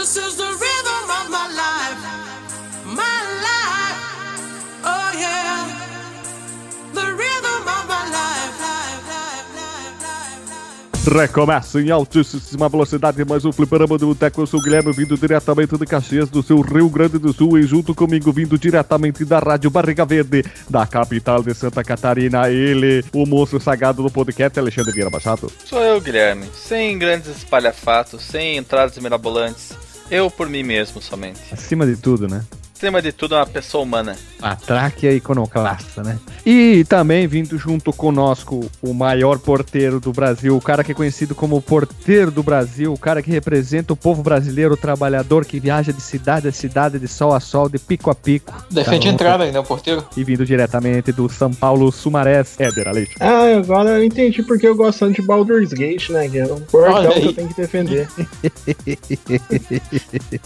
This is the Recomeça em altíssima velocidade mais um fliperama do Boteco. Eu sou o Guilherme, vindo diretamente de Caxias, do seu Rio Grande do Sul. E junto comigo, vindo diretamente da Rádio Barriga Verde, da capital de Santa Catarina, ele, o monstro sagrado do podcast, Alexandre Vieira Machado. Sou eu, Guilherme. Sem grandes espalhafatos, sem entradas mirabolantes. Eu por mim mesmo somente. Acima de tudo, né? Acima de tudo, uma pessoa humana. A tráquea iconoclasta, né? E também vindo junto conosco o maior porteiro do Brasil, o cara que é conhecido como o porteiro do Brasil, o cara que representa o povo brasileiro, o trabalhador que viaja de cidade a cidade, de sol a sol, de pico a pico. Defende Tá entrada aí, né, o porteiro? E vindo diretamente do São Paulo Sumarés, Éder Aleite. Ah, agora eu entendi porque eu gosto tanto de Baldur's Gate, né? Que é um portão que eu tenho que defender.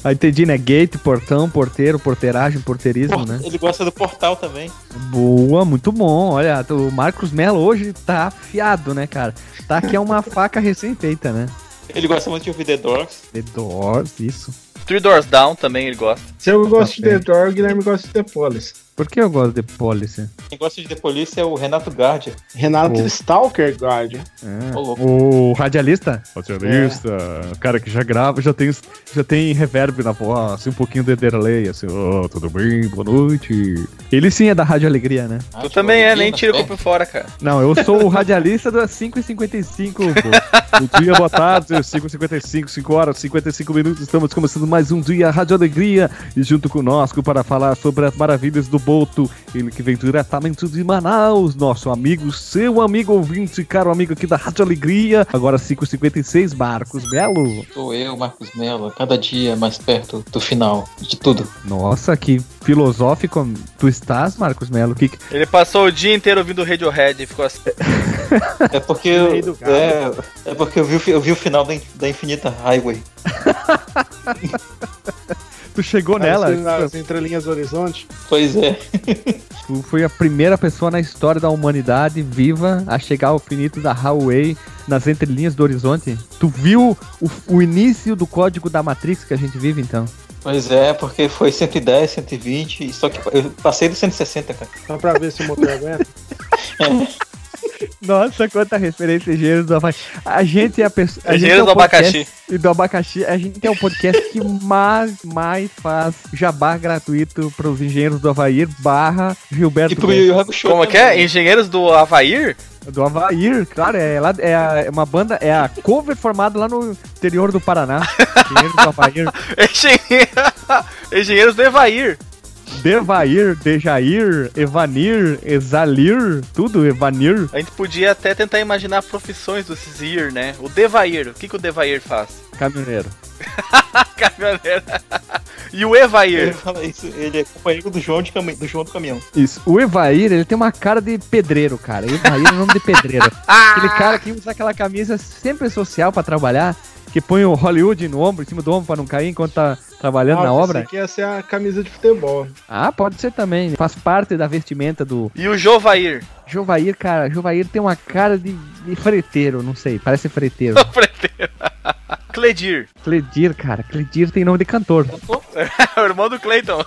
Ah, entendi, né? Gate, portão, porteiro, porteiragem, porteirismo, Port- né? Ele gosta do portal também. Boa, muito bom. Olha, o Marcos Mello hoje tá afiado, né, cara? Tá que é uma faca recém-feita, né? Ele gosta muito de ouvir The Doors. The Doors, isso. Three Doors Down também ele gosta. Se eu gosto de Tá The Door, o Guilherme gosta de The Police. Por que eu gosto de Policy? Quem gosta de The Police é o Renato Gardia. Renato Oh. Stalker Guard. Ô, louco. o radialista? Radialista, o cara que já grava, já tem, já tem reverb na voz, assim, um pouquinho de delay, assim, oh, tudo bem, boa noite. Ele sim é da Rádio Alegria, né? Ah, tu também é, nem tira o cu por fora, cara. Não, eu sou o radialista das 5h55, pô. Bom dia, boa tarde, 5h55, 5 horas, 55 minutos, estamos começando mais um dia Rádio Alegria e junto conosco para falar sobre as maravilhas do Boto, ele que vem diretamente de Manaus, nosso amigo, seu amigo ouvinte, caro amigo aqui da Rádio Alegria, agora 5h56, Marcos Belo. Sou eu, Marcos Mello, cada dia mais perto do final de tudo. Nossa, que filosófico tu estás, Marcos Melo. Que... Ele passou o dia inteiro ouvindo Radiohead e ficou assim. É porque, eu, é, é porque eu vi, eu vi o final da, da Infinita Highway. Tu chegou nela, Assim, nas entrelinhas do horizonte. Pois é. tu foi a primeira pessoa na história da humanidade viva a chegar ao finito da Highway nas entrelinhas do horizonte. Tu viu o, o início do código da Matrix que a gente vive, então? Pois é, porque foi 110, 120, só que eu passei dos 160, cara. Só pra ver se o motor aguenta. Nossa, quanta referência engenheiros do Havaí. A gente é a pessoa. a gente Engenheiros é do abacaxi. E do abacaxi, a gente é o podcast que mais, mais faz jabá gratuito para os engenheiros do Havaí barra Gilberto E pro. Yu Hakusho Como que é? Engenheiros do Havaí? Do Havaí, claro, é, lá, é, a- é uma banda, é a cover formada lá no interior do Paraná. Engenheiros do Havaí. Engenhe- Engenheiros do Evair. Devair, Dejair, Evanir, Exalir, tudo, Evanir. A gente podia até tentar imaginar profissões do Cizir, né? O Devair. O que, que o Devair faz? Caminhoneiro. Caminhoneiro. e o Ele Evair? fala isso, ele é companheiro do João, de cami- do João do caminhão. Isso. O Evair, ele tem uma cara de pedreiro, cara. Evair é o nome de pedreiro. Aquele cara que usa aquela camisa sempre social pra trabalhar, que põe o Hollywood no ombro, em cima do ombro pra não cair enquanto tá trabalhando Ah, na obra. pensei que ia ser a camisa de futebol. Ah, pode ser também. Faz parte da vestimenta do E o Jovair? Jovair, cara. Jovair tem uma cara de, de freteiro, não sei. Parece freteiro. Cledir. Cledir, cara. Cledir tem nome de cantor. o irmão do Clayton.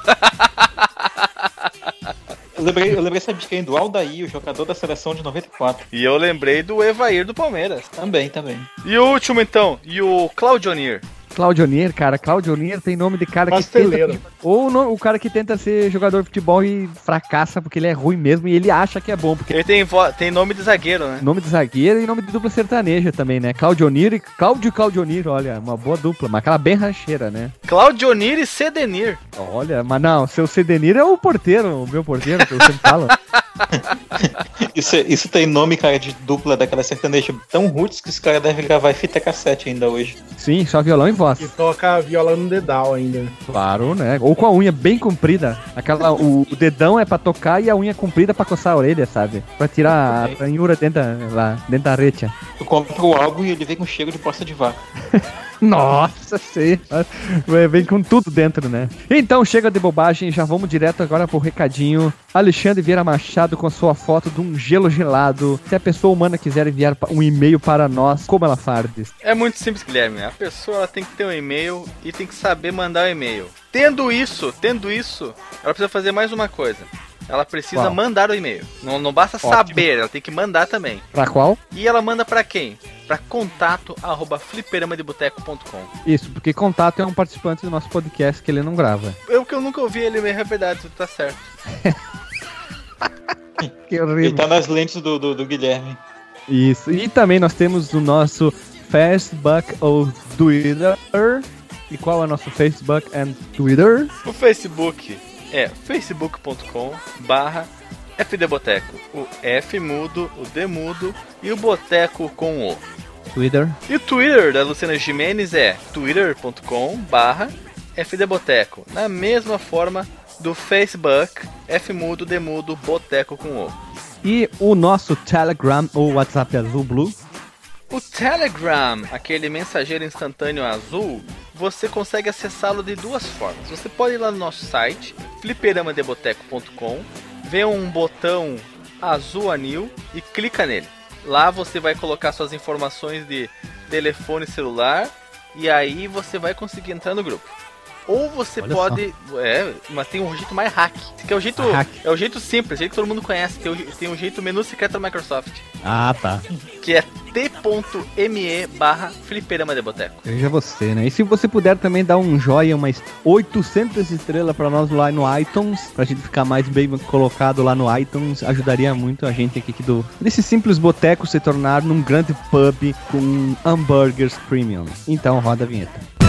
Eu lembrei, eu lembrei sabe de quem? Do Aldair, o jogador da seleção de 94. E eu lembrei do Evair do Palmeiras. Também, também. E o último então? E o Claudionir? Claudionir, cara. Claudionir tem nome de cara que tenta... Ou no- o cara que tenta ser jogador de futebol e fracassa porque ele é ruim mesmo e ele acha que é bom. Porque Ele tem, tem nome de zagueiro, né? nome de zagueiro e nome de dupla sertaneja também, né? Claudionir e Cláudio e Claudionir, olha, uma boa dupla, mas aquela bem rancheira, né? Claudionir e Sedenir. Olha, mas não, seu Sedenir é o porteiro, o meu porteiro, que eu sempre falo. Isso, é- isso tem nome, cara, de dupla daquela sertaneja tão roots que os caras devem gravar fita cassete ainda hoje. Sim, só violão e voz. E toca a viola no dedal ainda. Claro, né? Ou com a unha bem comprida. Aquela, o, o dedão é pra tocar e a unha comprida pra coçar a orelha, sabe? Pra tirar a ranhura dentro da, lá, dentro da retia. Tu compra o álbum e ele vem com cheiro de bosta de vaca. Nossa senhora. Vem com tudo dentro, né? Então chega de bobagem, já vamos direto agora pro recadinho. Alexandre Vieira Machado com sua foto de um gelo gelado. Se a pessoa humana quiser enviar um e-mail para nós, como ela faz? É muito simples, Guilherme. A pessoa tem que ter um e-mail e tem que saber mandar o e-mail. Tendo isso, tendo isso, ela precisa fazer mais uma coisa. Ela precisa Qual? mandar o e-mail. Não, não basta Ótimo. saber, ela tem que mandar também. Pra qual? E ela manda pra quem? Pra contato arroba fliperamadeboteco.com. Isso, porque contato é um participante do nosso podcast que ele não grava. Eu que eu nunca ouvi ele mesmo, é verdade, tu tá certo. Que Ele horrível. tá nas lentes do, do, do Guilherme. Isso. E também nós temos o nosso Facebook ou Twitter. E qual é o nosso Facebook and Twitter? O Facebook é facebook.com barra fdboteco. O F mudo, o D mudo e o boteco com o. Twitter. E o Twitter da Luciana Jimenez é twitter.com barra fdboteco. Na mesma forma do Facebook, F mudo, D mudo, boteco com o. E o nosso Telegram ou WhatsApp Azul Blue. O Telegram, aquele mensageiro instantâneo azul, você consegue acessá-lo de duas formas. Você pode ir lá no nosso site, fliperamadeboteco.com, ver um botão azul anil e clica nele. Lá você vai colocar suas informações de telefone celular e aí você vai conseguir entrar no grupo. Ou você Olha pode. É, mas tem um jeito mais hack. Que é o jeito. Hack. É o jeito simples, o jeito que todo mundo conhece. Tem o, tem o jeito menu secreto da Microsoft. Ah, tá. Que é t.me barra fliperama de boteco. Veja você, né? E se você puder também dar um joia, umas 800 estrelas pra nós lá no iTunes, pra gente ficar mais bem colocado lá no iTunes, ajudaria muito a gente aqui do desse simples boteco se tornar num grande pub com hambúrgueres premium. Então roda a vinheta.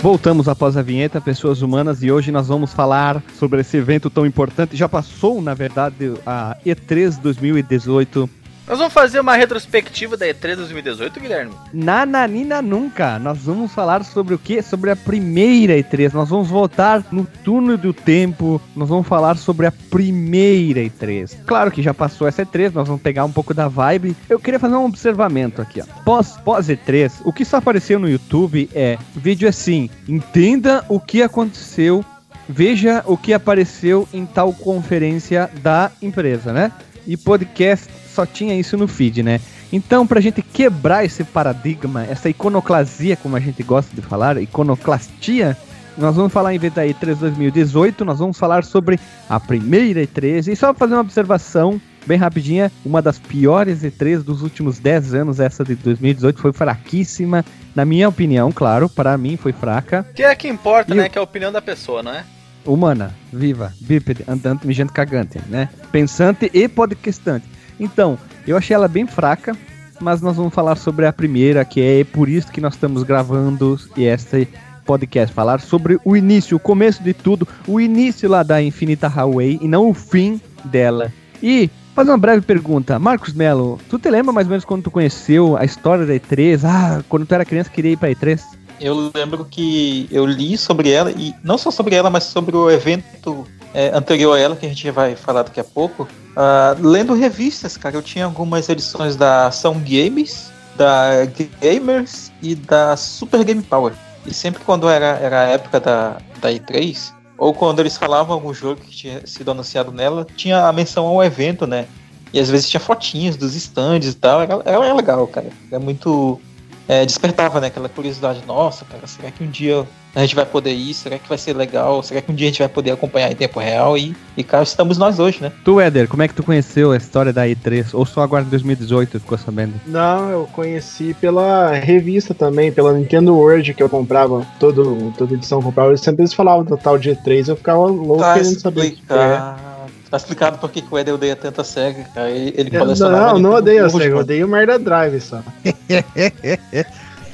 Voltamos após a vinheta, Pessoas Humanas, e hoje nós vamos falar sobre esse evento tão importante. Já passou, na verdade, a E3 2018. Nós vamos fazer uma retrospectiva da E3 2018, Guilherme? Nananina nunca. Nós vamos falar sobre o quê? Sobre a primeira E3. Nós vamos voltar no túnel do tempo. Nós vamos falar sobre a primeira E3. Claro que já passou essa E3, nós vamos pegar um pouco da vibe. Eu queria fazer um observamento aqui, ó. Pós, pós E3, o que só apareceu no YouTube é vídeo assim: entenda o que aconteceu. Veja o que apareceu em tal conferência da empresa, né? E podcast só tinha isso no feed, né? Então, pra gente quebrar esse paradigma, essa iconoclasia, como a gente gosta de falar, iconoclastia, nós vamos falar em vez da E3 2018, nós vamos falar sobre a primeira E3. E só fazer uma observação bem rapidinha, uma das piores E3 dos últimos 10 anos, essa de 2018, foi fraquíssima. Na minha opinião, claro, para mim foi fraca. Que é que importa, E né? o- Que é a opinião da pessoa, não é? humana, viva, bípede, andante, mijante, cagante, né? Pensante e podcastante. Então, eu achei ela bem fraca, mas nós vamos falar sobre a primeira, que é por isso que nós estamos gravando este podcast, falar sobre o início, o começo de tudo, o início lá da Infinita Highway e não o fim dela. E fazer uma breve pergunta, Marcos Melo, tu te lembra mais ou menos quando tu conheceu a história da E3? Ah, quando tu era criança queria ir pra E3? Eu lembro que eu li sobre ela, e não só sobre ela, mas sobre o evento é, anterior a ela, que a gente vai falar daqui a pouco. Ah, lendo revistas, cara, eu tinha algumas edições da Ação Games, da Gamers e da Super Game Power. E sempre quando era, era a época da, da E3, ou quando eles falavam algum jogo que tinha sido anunciado nela, tinha a menção ao evento, né? E às vezes tinha fotinhos dos stands e tal. Era, era legal, cara. Era muito é, despertava né, aquela curiosidade, nossa, cara, será que um dia a gente vai poder ir? Será que vai ser legal? Será que um dia a gente vai poder acompanhar em tempo real? E, e cara, estamos nós hoje, né? Tu, Éder, como é que tu conheceu a história da E3? Ou só agora em 2018 tu ficou sabendo? Não, eu conheci pela revista também, pela Nintendo World que eu comprava, todo, toda edição eu comprava, eles sempre eles falavam do tal de E3, eu ficava louco Tá querendo saber o que que é. Explicado. Tá explicado por que o Eder odeia tanta SEGA, cara. Ele, colecionava Não, não odeio a Sega, eu mano. odeio o Merda Drive só.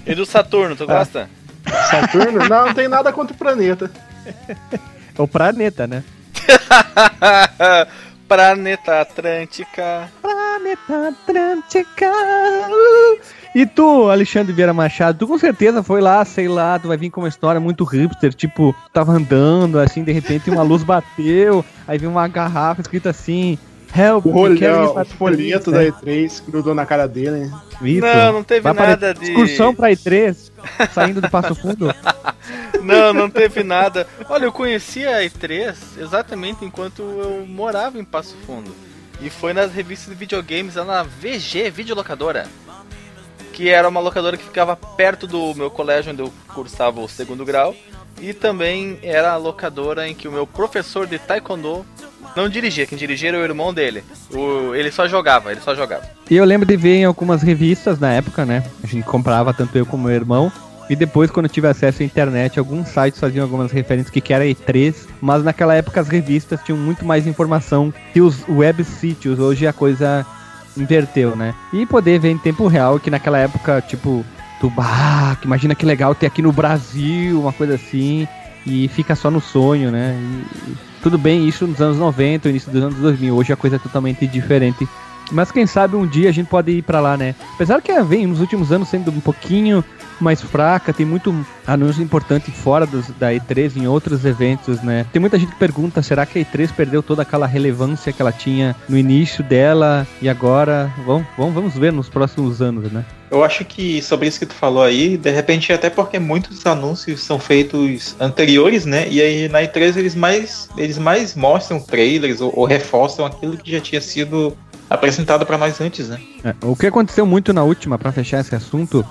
E do Saturno, tu gosta? Saturno? não, não tem nada contra o planeta. É o planeta, né? Planeta Atlântica. Planeta Atlântica. E tu, Alexandre Vieira Machado, tu com certeza foi lá, sei lá, tu vai vir com uma história muito hipster, tipo, tava andando, assim, de repente uma luz bateu, aí veio uma garrafa escrita assim, Help, O rolhão, o folheto da E3 grudou na cara dele. né? Isso. Não, não teve nada de. Excursão pra I3, saindo do Passo Fundo. Não, não teve nada. Olha, eu conheci a E3 exatamente enquanto eu morava em Passo Fundo. E foi nas revistas de videogames lá na VG Videolocadora. Que era uma locadora que ficava perto do meu colégio onde eu cursava o segundo grau. E também era a locadora em que o meu professor de taekwondo não dirigia, quem dirigia era o irmão dele. O, ele só jogava, ele só jogava. E eu lembro de ver em algumas revistas na época, né? A gente comprava tanto eu como meu irmão. E depois, quando eu tive acesso à internet, alguns sites faziam algumas referências que que era E3, mas naquela época as revistas tinham muito mais informação que os web sítios. Hoje a coisa inverteu, né? E poder ver em tempo real, que naquela época, tipo, tu, bah, que imagina que legal ter aqui no Brasil, uma coisa assim, e fica só no sonho, né? E- tudo bem, isso nos anos 90, início dos anos 2000, hoje a coisa é totalmente diferente. Mas quem sabe um dia a gente pode ir pra lá, né? Apesar que vem nos últimos anos sendo um pouquinho mais fraca, tem muito anúncio importante fora dos, da E3 em outros eventos, né? Tem muita gente que pergunta, será que a E3 perdeu toda aquela relevância que ela tinha no início dela e agora? Vamos, vamos, vamos ver nos próximos anos, né? Eu acho que sobre isso que tu falou aí, de repente até porque muitos anúncios são feitos anteriores, né? E aí na E3 eles mais, eles mais mostram trailers ou, ou reforçam aquilo que já tinha sido apresentado para nós antes, né? É, o que aconteceu muito na última, pra fechar esse assunto,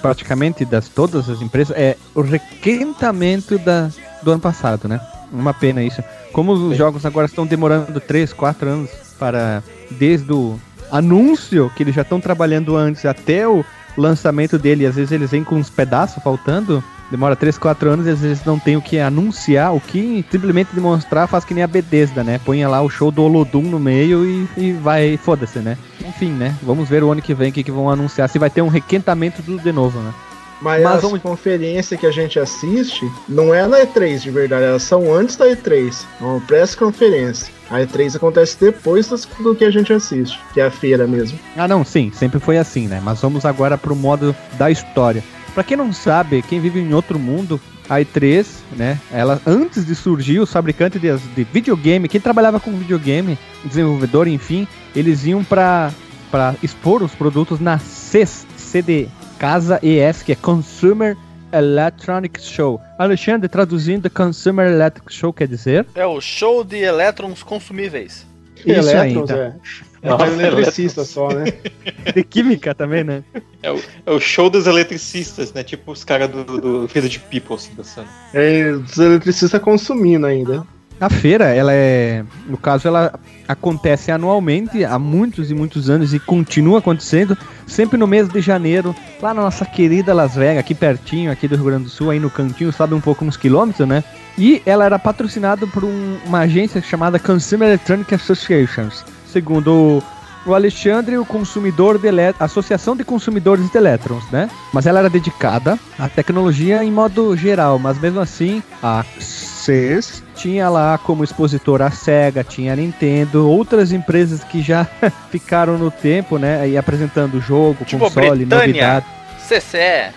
praticamente das todas as empresas, é o requentamento da, do ano passado, né? Uma pena isso. Como os Sim. jogos agora estão demorando 3, 4 anos para. Desde o anúncio que eles já estão trabalhando antes até o lançamento dele, às vezes eles vêm com uns pedaços faltando. Demora 3, 4 anos e às vezes não tem o que anunciar, o que simplesmente demonstrar faz que nem a Bethesda, né? Põe lá o show do Olodum no meio e, e vai, foda-se, né? Enfim, né? Vamos ver o ano que vem o que, que vão anunciar, se vai ter um requentamento tudo de novo, né? Mas, Mas as conferências que a gente assiste não é na E3 de verdade, elas são antes da E3. É uma press conferência. A E3 acontece depois do que a gente assiste, que é a feira mesmo. Ah, não, sim, sempre foi assim, né? Mas vamos agora pro modo da história. Pra quem não sabe, quem vive em outro mundo, a E3, né? Ela antes de surgir os fabricantes de, de videogame, quem trabalhava com videogame, desenvolvedor, enfim, eles iam pra, pra expor os produtos na CES, CD Casa ES, que é Consumer Electronics Show. Alexandre, traduzindo, Consumer Electronics Show quer dizer? É o show de elétrons consumíveis. Isso Elétrons, é. É Nossa, mais eletricista só, né? De química também, né? É o, é o show dos eletricistas, né? Tipo os caras do, do Village People assim, dançando. É, os eletricistas consumindo ainda. A feira, ela é, no caso, ela acontece anualmente há muitos e muitos anos e continua acontecendo sempre no mês de janeiro, lá na nossa querida Las Vegas, aqui pertinho, aqui do Rio Grande do Sul, aí no cantinho, sabe um pouco uns quilômetros, né? E ela era patrocinada por um- uma agência chamada Consumer Electronic Associations, segundo o- o Alexandre, o consumidor de elétrons, Associação de Consumidores de Elétrons, né? Mas ela era dedicada à tecnologia em modo geral, mas mesmo assim, a CES tinha lá como expositor a Sega, tinha a Nintendo, outras empresas que já ficaram no tempo, né? Aí apresentando jogo, Tipo console, Britânia. novidade. CCE.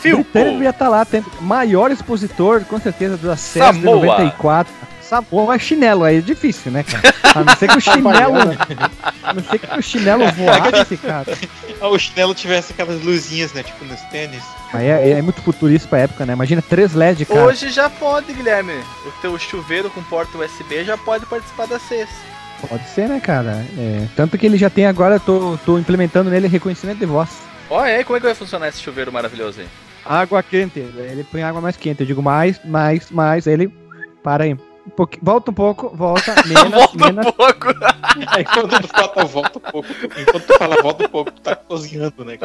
Philco. Britânia devia estar lá, tem maior expositor, com certeza, da CES de Samoa. 94. Samoa é chinelo, aí é difícil, né, cara? A não ser que o chinelo. a não ser que o chinelo voasse, cara. Ah, o chinelo tivesse aquelas luzinhas, né? Tipo nos tênis. Aí é, é muito futurista pra época, né? Imagina três LED, cara. Hoje já pode, Guilherme. O teu chuveiro com porta USB já pode participar da CES. Pode ser, né, cara? É, tanto que ele já tem agora, eu tô, tô implementando nele reconhecimento de voz. Olha aí, como é que vai funcionar esse chuveiro maravilhoso aí? Água quente. Ele põe água mais quente. Eu digo mais, mais, mais. Ele. Para aí. Um volta um pouco, volta, menos, Volta menos. um pouco. Aí quando tu fala, volta um pouco. Enquanto tu fala, volta um pouco, tu tá cozinhando, né?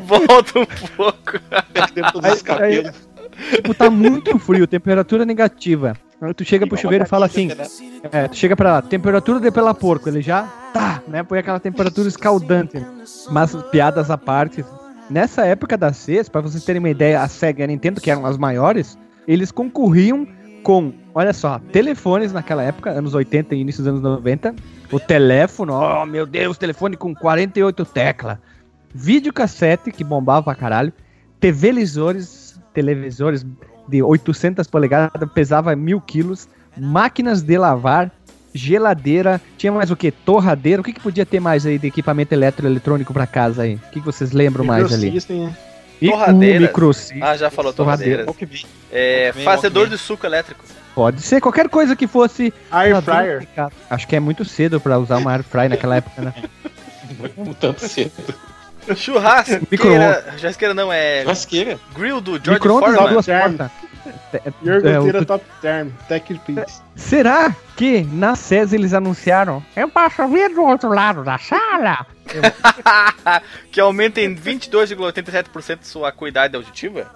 Volta um pouco. Perdendo todos Aí- os cabelos. Tipo, tá muito frio, temperatura negativa. Aí tu chega pro chuveiro e fala assim: É, tu chega pra lá, temperatura de pela porco, ele já tá, né? Põe aquela temperatura escaldante. Mas piadas à parte, nessa época da CES, pra vocês terem uma ideia, a Sega e a Nintendo, que eram as maiores, eles concorriam com, olha só, telefones naquela época, anos 80 e início dos anos 90. O teléfono, oh meu Deus, telefone com 48 teclas. Videocassete, que bombava pra caralho. Televisores, televisores de 800 polegadas, pesava mil quilos. Máquinas de lavar, geladeira, tinha mais o que? Torradeira. O que, que podia ter mais aí de equipamento eletroeletrônico pra casa aí? O que, que vocês lembram mais ali? Microsystem, né? Torradeira. microsystem. Ah, já falou Torradeira. torradeiras. É, Walkman, fazedor Walkman. de suco elétrico. Pode ser qualquer coisa que fosse. Air fryer. Acho que é muito cedo pra usar uma air fryer naquela época, né? Um tanto cedo. Churrasqueira. Micro-ondas. Churrasqueira não, é Churrasqueira. grill do George Foreman. duas portas. É, é, o- Top Term. Tech Pix. Será que na SES eles anunciaram? Eu posso vir do outro lado da sala? que aumenta em 22,87% sua acuidade auditiva?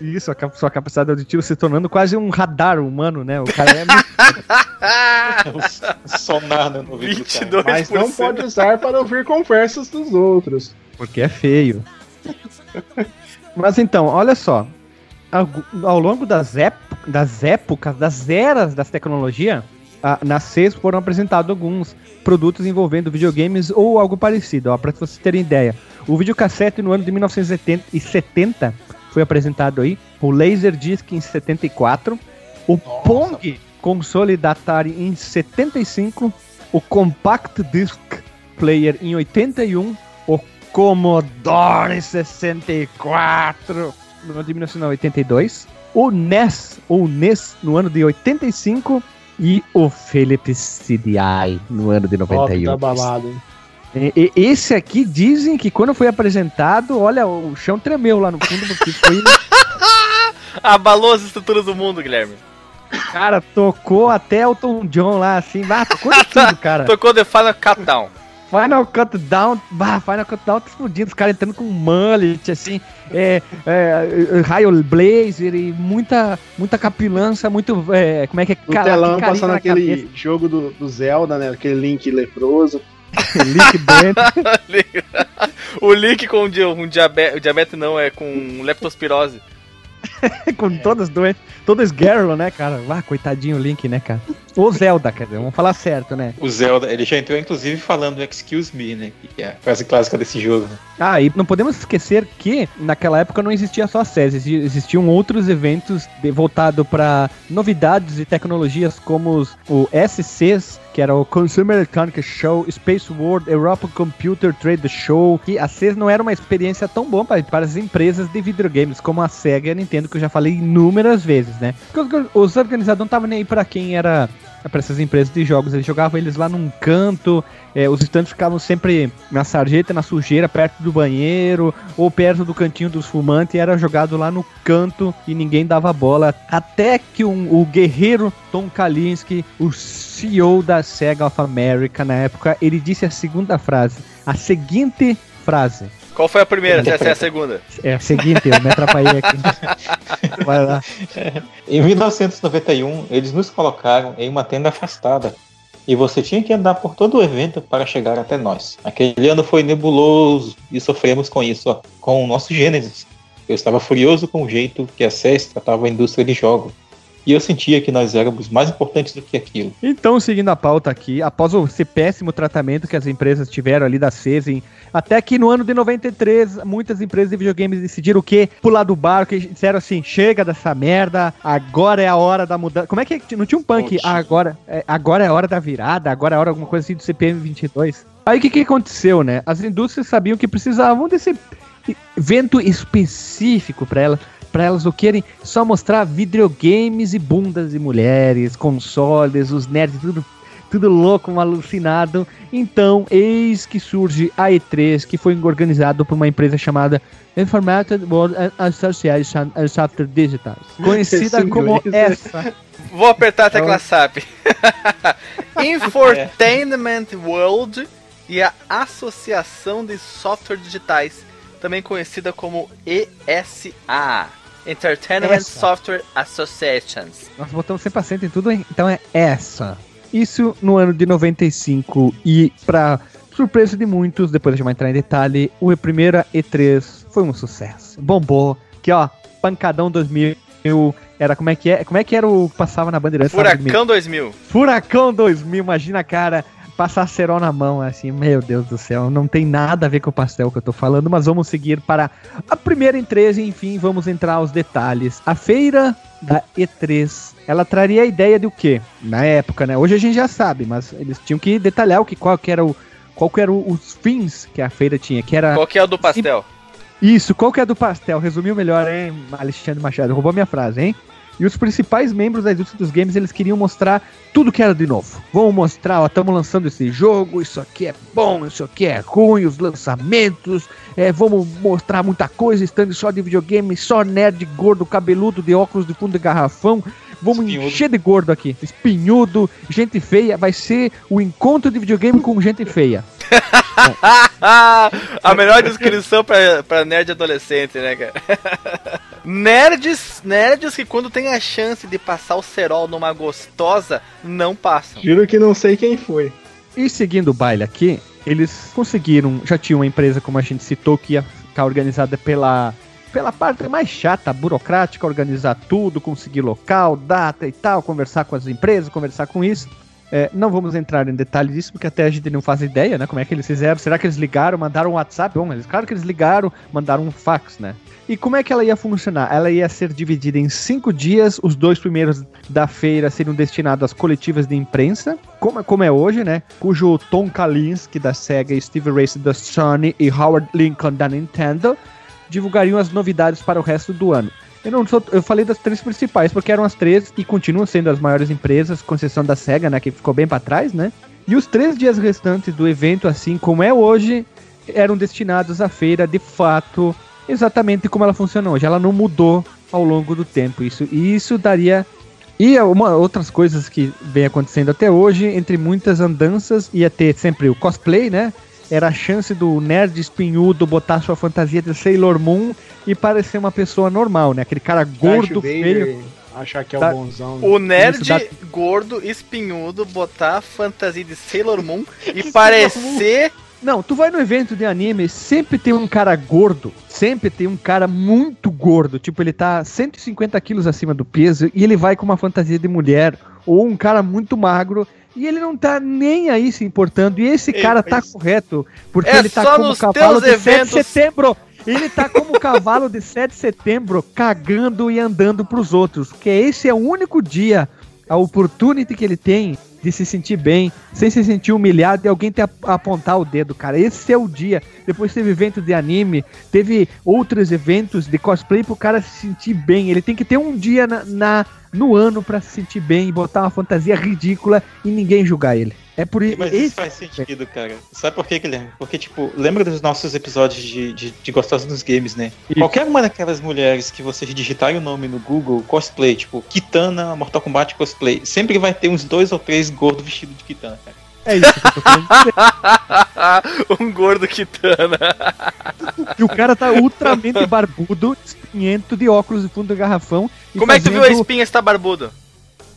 Isso, a sua capacidade auditiva se tornando quase um radar humano, né? O cara é. Sonar no ouvido do cara. 22%. Mas não pode usar para ouvir conversas dos outros. Porque é feio. Mas então, olha só. Ao, ao longo das, das épocas, das eras das tecnologias, a, na CES foram apresentados alguns produtos envolvendo videogames ou algo parecido. Ó, para vocês terem ideia. O videocassete no ano de 1970 foi apresentado aí. O Laserdisc em 74. O Pong, console da Atari em 75. O Compact Disc Player em 81. O Commodore 64 no ano de 1982, o NES ou NES no ano de 85 e o Philips CDI no ano de Top 91. da balada, hein? E- e- esse aqui dizem que quando foi apresentado, olha, o chão tremeu lá no fundo porque foi, Abalou as estruturas do mundo, Guilherme. cara, tocou até Elton John lá assim, ah, tocou de tudo, cara. Tocou The Final Countdown. Final Countdown, bah, Final Countdown tá explodindo, os caras entrando com mullet, assim, é, é, raio blazer e muita, muita capilança, muito, é, como é que é? Cala- telão passando aquele jogo do, do Zelda, né? Aquele Link leproso. cabeça, Link Brand, o Link com um, um diabetes, o diabetes não, é com leptospirose. com todas doentes, todo esguerro, né, cara? Ah, coitadinho o Link, né, cara? Ou Zelda, quer dizer, vamos falar certo, né? O Zelda, ele já entrou inclusive falando Excuse Me, né? Que é a frase clássica desse jogo. né? Ah, e não podemos esquecer que naquela época não existia só a SES, exi- existiam outros eventos voltados para novidades e tecnologias como os- o SCs, que era o Consumer Electronics Show, Space World, Europa Computer Trade Show, que a CES não era uma experiência tão boa para, para as empresas de videogames como a Sega e a Nintendo, que eu já falei inúmeras vezes, né? Porque os- os organizadores não estavam nem aí para quem era para essas empresas de jogos, eles jogavam eles lá num canto, é, os estantes ficavam sempre na sarjeta, na sujeira, perto do banheiro, ou perto do cantinho dos fumantes, e era jogado lá no canto e ninguém dava bola. Até que um- o guerreiro Tom Kalinske, o CEO da Sega of America na época, ele disse a segunda frase, a seguinte frase. Qual foi a primeira? Essa é a segunda. É a seguinte, eu me atrapalhei aqui. Vai lá. Em 1991, eles nos colocaram em uma tenda afastada. E você tinha que andar por todo o evento para chegar até nós. Aquele ano foi nebuloso e sofremos com isso, ó, com o nosso Gênesis. Eu estava furioso com o jeito que a SES tratava a indústria de jogos. E eu sentia que nós éramos mais importantes do que aquilo. Então, seguindo a pauta aqui, após o- esse péssimo tratamento que as empresas tiveram ali da CESI, até que no ano de 93, muitas empresas de videogames decidiram o quê? Pular do barco e disseram assim: chega dessa merda, agora é a hora da mudança. Como é que não tinha um punk? Poxa. Agora, é, agora é a hora da virada, agora é a hora alguma coisa assim do CPM 22. Aí o que, que aconteceu, né? As indústrias sabiam que precisavam desse evento específico para elas, para elas o querem só mostrar videogames e bundas de mulheres, consoles, os nerds, tudo, tudo louco, um alucinado. Então, eis que surge a E3, que foi organizado por uma empresa chamada Information World Association of Software Digital, conhecida como essa. Vou apertar a tecla SAP. Infotainment World e a Associação de Software Digitais, também conhecida como ESA. Entertainment Essa. Software Associations. Nós botamos sempre acento em tudo, então é essa. Isso no ano de 95 e pra surpresa de muitos, depois a gente vai entrar em detalhe, o primeiro E3 foi um sucesso. Bombou, que ó, pancadão 2000 2000. Era como é que é? Como é que era o que passava na Bandeirantes? domingo? Furacão 2000. Furacão 2000, imagina, cara, passar cerol na mão, assim, meu Deus do céu, não tem nada a ver com o pastel que eu tô falando, mas vamos seguir para a primeira E3, enfim, vamos entrar aos detalhes. A feira da E3, ela traria a ideia de o quê? Na época, né? Hoje a gente já sabe, mas eles tinham que detalhar o que, qual que era o qual que eram os fins que a feira tinha, que era Qual que é o do pastel? isso, qual que é do pastel? Resumiu melhor, hein, Alexandre Machado? Roubou minha frase, hein? E os principais membros da indústria dos games, eles queriam mostrar tudo que era de novo. Vamos mostrar, ó, estamos lançando esse jogo, isso aqui é bom, isso aqui é ruim, os lançamentos, é, vamos mostrar muita coisa, estando só de videogame, só nerd gordo, cabeludo, de óculos de fundo de garrafão. Vamos Espinhudo. encher de gordo aqui, espinhudo, gente feia. Vai ser o encontro de videogame com gente feia. a melhor descrição pra, pra nerd adolescente, né, cara? nerds, nerds que quando tem a chance de passar o cerol numa gostosa, não passam. Juro que não sei quem foi. E seguindo o baile aqui, eles conseguiram, já tinha uma empresa, como a gente citou, que ia ficar organizada pela, pela parte mais chata, burocrática, organizar tudo, conseguir local, data e tal, conversar com as empresas, conversar com isso. É, não vamos entrar em detalhes disso, porque até a gente não faz ideia, né? Como é que eles fizeram? Será que eles ligaram, mandaram um WhatsApp? Bom, eles, claro que eles ligaram, mandaram um fax, né? E como é que ela ia funcionar? Ela ia ser dividida em cinco dias, os dois primeiros da feira seriam destinados às coletivas de imprensa, como, como é hoje, né? Cujo Tom Kalinske da SEGA, Steve Race da Sony e Howard Lincoln da Nintendo divulgariam as novidades para o resto do ano. Eu, não sou- eu falei das três principais, porque eram as três e continuam sendo as maiores empresas, com exceção da SEGA, né? Que ficou bem para trás, né? E os três dias restantes do evento, assim como é hoje, eram destinados à feira de fato, exatamente como ela funciona hoje. Ela não mudou ao longo do tempo. Isso, e isso daria. E uma, outras coisas que vem acontecendo até hoje, entre muitas andanças, ia ter sempre o cosplay, né? Era a chance do nerd espinhudo botar sua fantasia de Sailor Moon e parecer uma pessoa normal, né? Aquele cara gordo, feio. Achar que é Tá- o bonzão. né? O nerd dá- gordo, espinhudo, botar a fantasia de Sailor Moon e parecer. Não, tu vai no evento de anime, sempre tem um cara gordo. Sempre tem um cara muito gordo. Tipo, ele tá 150 quilos acima do peso e ele vai com uma fantasia de mulher. Ou um cara muito magro. E ele não tá nem aí se importando. E esse cara tá correto. Porque É ele tá como cavalo de 7 de eventos. setembro. Ele tá como cavalo de 7 de setembro, cagando e andando pros outros. Que esse é o único dia, a opportunity que ele tem de se sentir bem, sem se sentir humilhado e alguém te ap- apontar o dedo, cara. Esse é o dia. Depois teve evento de anime, teve outros eventos de cosplay pro cara se sentir bem. Ele tem que ter um dia na, na- no ano pra se sentir bem e botar uma fantasia ridícula e ninguém julgar ele. É por isso. Mas isso faz sentido, cara. Sabe por quê, Guilherme? Porque, tipo, lembra dos nossos episódios de, de, de Gostosos nos Games, né? Isso. Qualquer uma daquelas mulheres que vocês digitarem o nome no Google, cosplay, tipo, Kitana, Mortal Kombat cosplay, sempre vai ter uns dois ou três gordos vestidos de Kitana, cara. É isso que eu tô um gordo Kitana. E o cara tá ultramente barbudo, espinhento de óculos de fundo do garrafão. Como é que tu viu a fazendo- espinha está barbudo?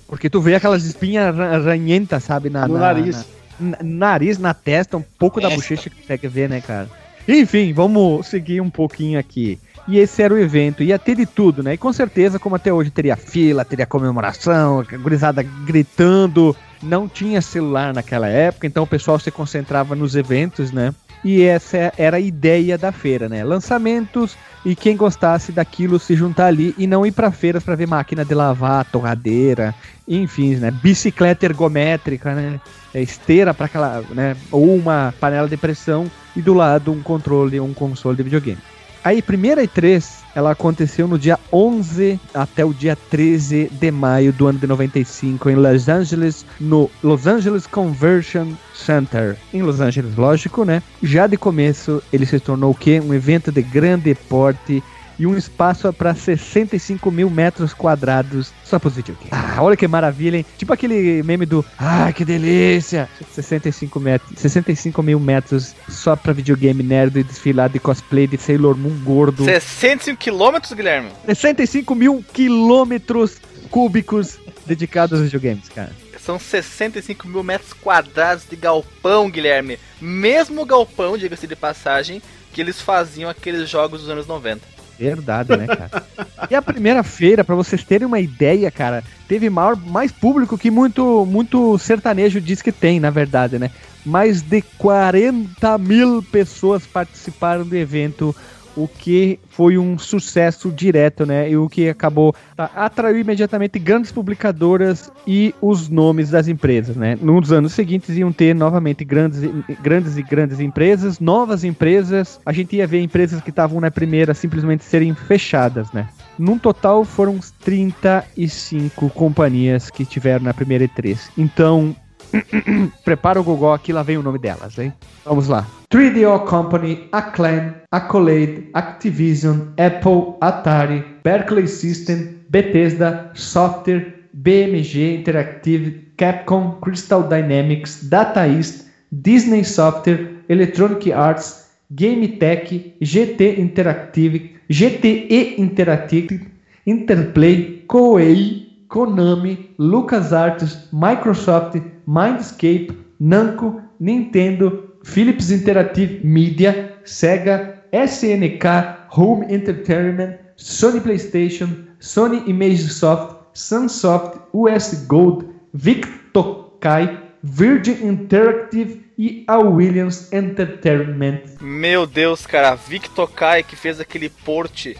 Porque tu vê aquelas espinhas ra- ranhentas, sabe? Na, No na- nariz. na- na- nariz, na testa, um pouco da Testa. bochecha que consegue ver, né, cara? Enfim, vamos seguir um pouquinho aqui. E esse era o evento, ia ter de tudo, né? E com certeza, como até hoje, teria fila, teria comemoração, a gurizada gritando. Não tinha celular naquela época, então o pessoal se concentrava nos eventos, né? E essa era a ideia da feira, né? Lançamentos e quem gostasse daquilo se juntar ali e não ir pra feiras pra ver máquina de lavar, torradeira, enfim, né? Bicicleta ergométrica, né? É, esteira para aquela, né? Ou uma panela de pressão e do lado um controle, um console de videogame. Aí, primeira E3, ela aconteceu no dia 11 até o dia 13 de maio do ano de 95 em Los Angeles, no Los Angeles Convention Center. Em Los Angeles, lógico, né? Já de começo, ele se tornou o quê? Um evento de grande porte e um espaço para 65 mil metros quadrados só para os videogames. Ah, olha que maravilha, hein? Tipo aquele meme do Ah, que delícia! 65, metros, 65 mil metros só para videogame nerd e desfilar de cosplay de Sailor Moon gordo. 65 quilômetros, Guilherme? 65 mil quilômetros cúbicos dedicados aos videogames, cara. São 65 mil metros quadrados de galpão, Guilherme. Mesmo galpão, diga-se de passagem, que eles faziam aqueles jogos dos anos 90. Verdade, né, cara? e a primeira feira, para vocês terem uma ideia, cara, teve maior, mais público que muito, muito sertanejo diz que tem, na verdade, né? Mais de 40 mil pessoas participaram do evento o que foi um sucesso direto, né? E o que acabou atraiu imediatamente grandes publicadoras e os nomes das empresas, né? Nos anos seguintes iam ter novamente grandes, grandes e grandes empresas, novas empresas. A gente ia ver empresas que estavam na primeira simplesmente serem fechadas, né? Num total foram 35 companhias que tiveram na primeira E3. Então, Prepara o Google aqui, lá vem o nome delas, hein? Vamos lá. 3DO Company, Acclaim, Accolade, Activision, Apple, Atari, Berkeley System, Bethesda, Software, BMG Interactive, Capcom, Crystal Dynamics, Data East, Disney Software, Electronic Arts, Game Tech, GT Interactive, GTE Interactive, Interplay, Koei, Konami, LucasArts, Microsoft, Mindscape, Namco, Nintendo, Philips Interactive Media, Sega, SNK, Home Entertainment, Sony PlayStation, Sony ImageSoft, Sunsoft, US Gold, Victokai, Virgin Interactive e a Williams Entertainment. Meu Deus, cara, Victokai que fez aquele porte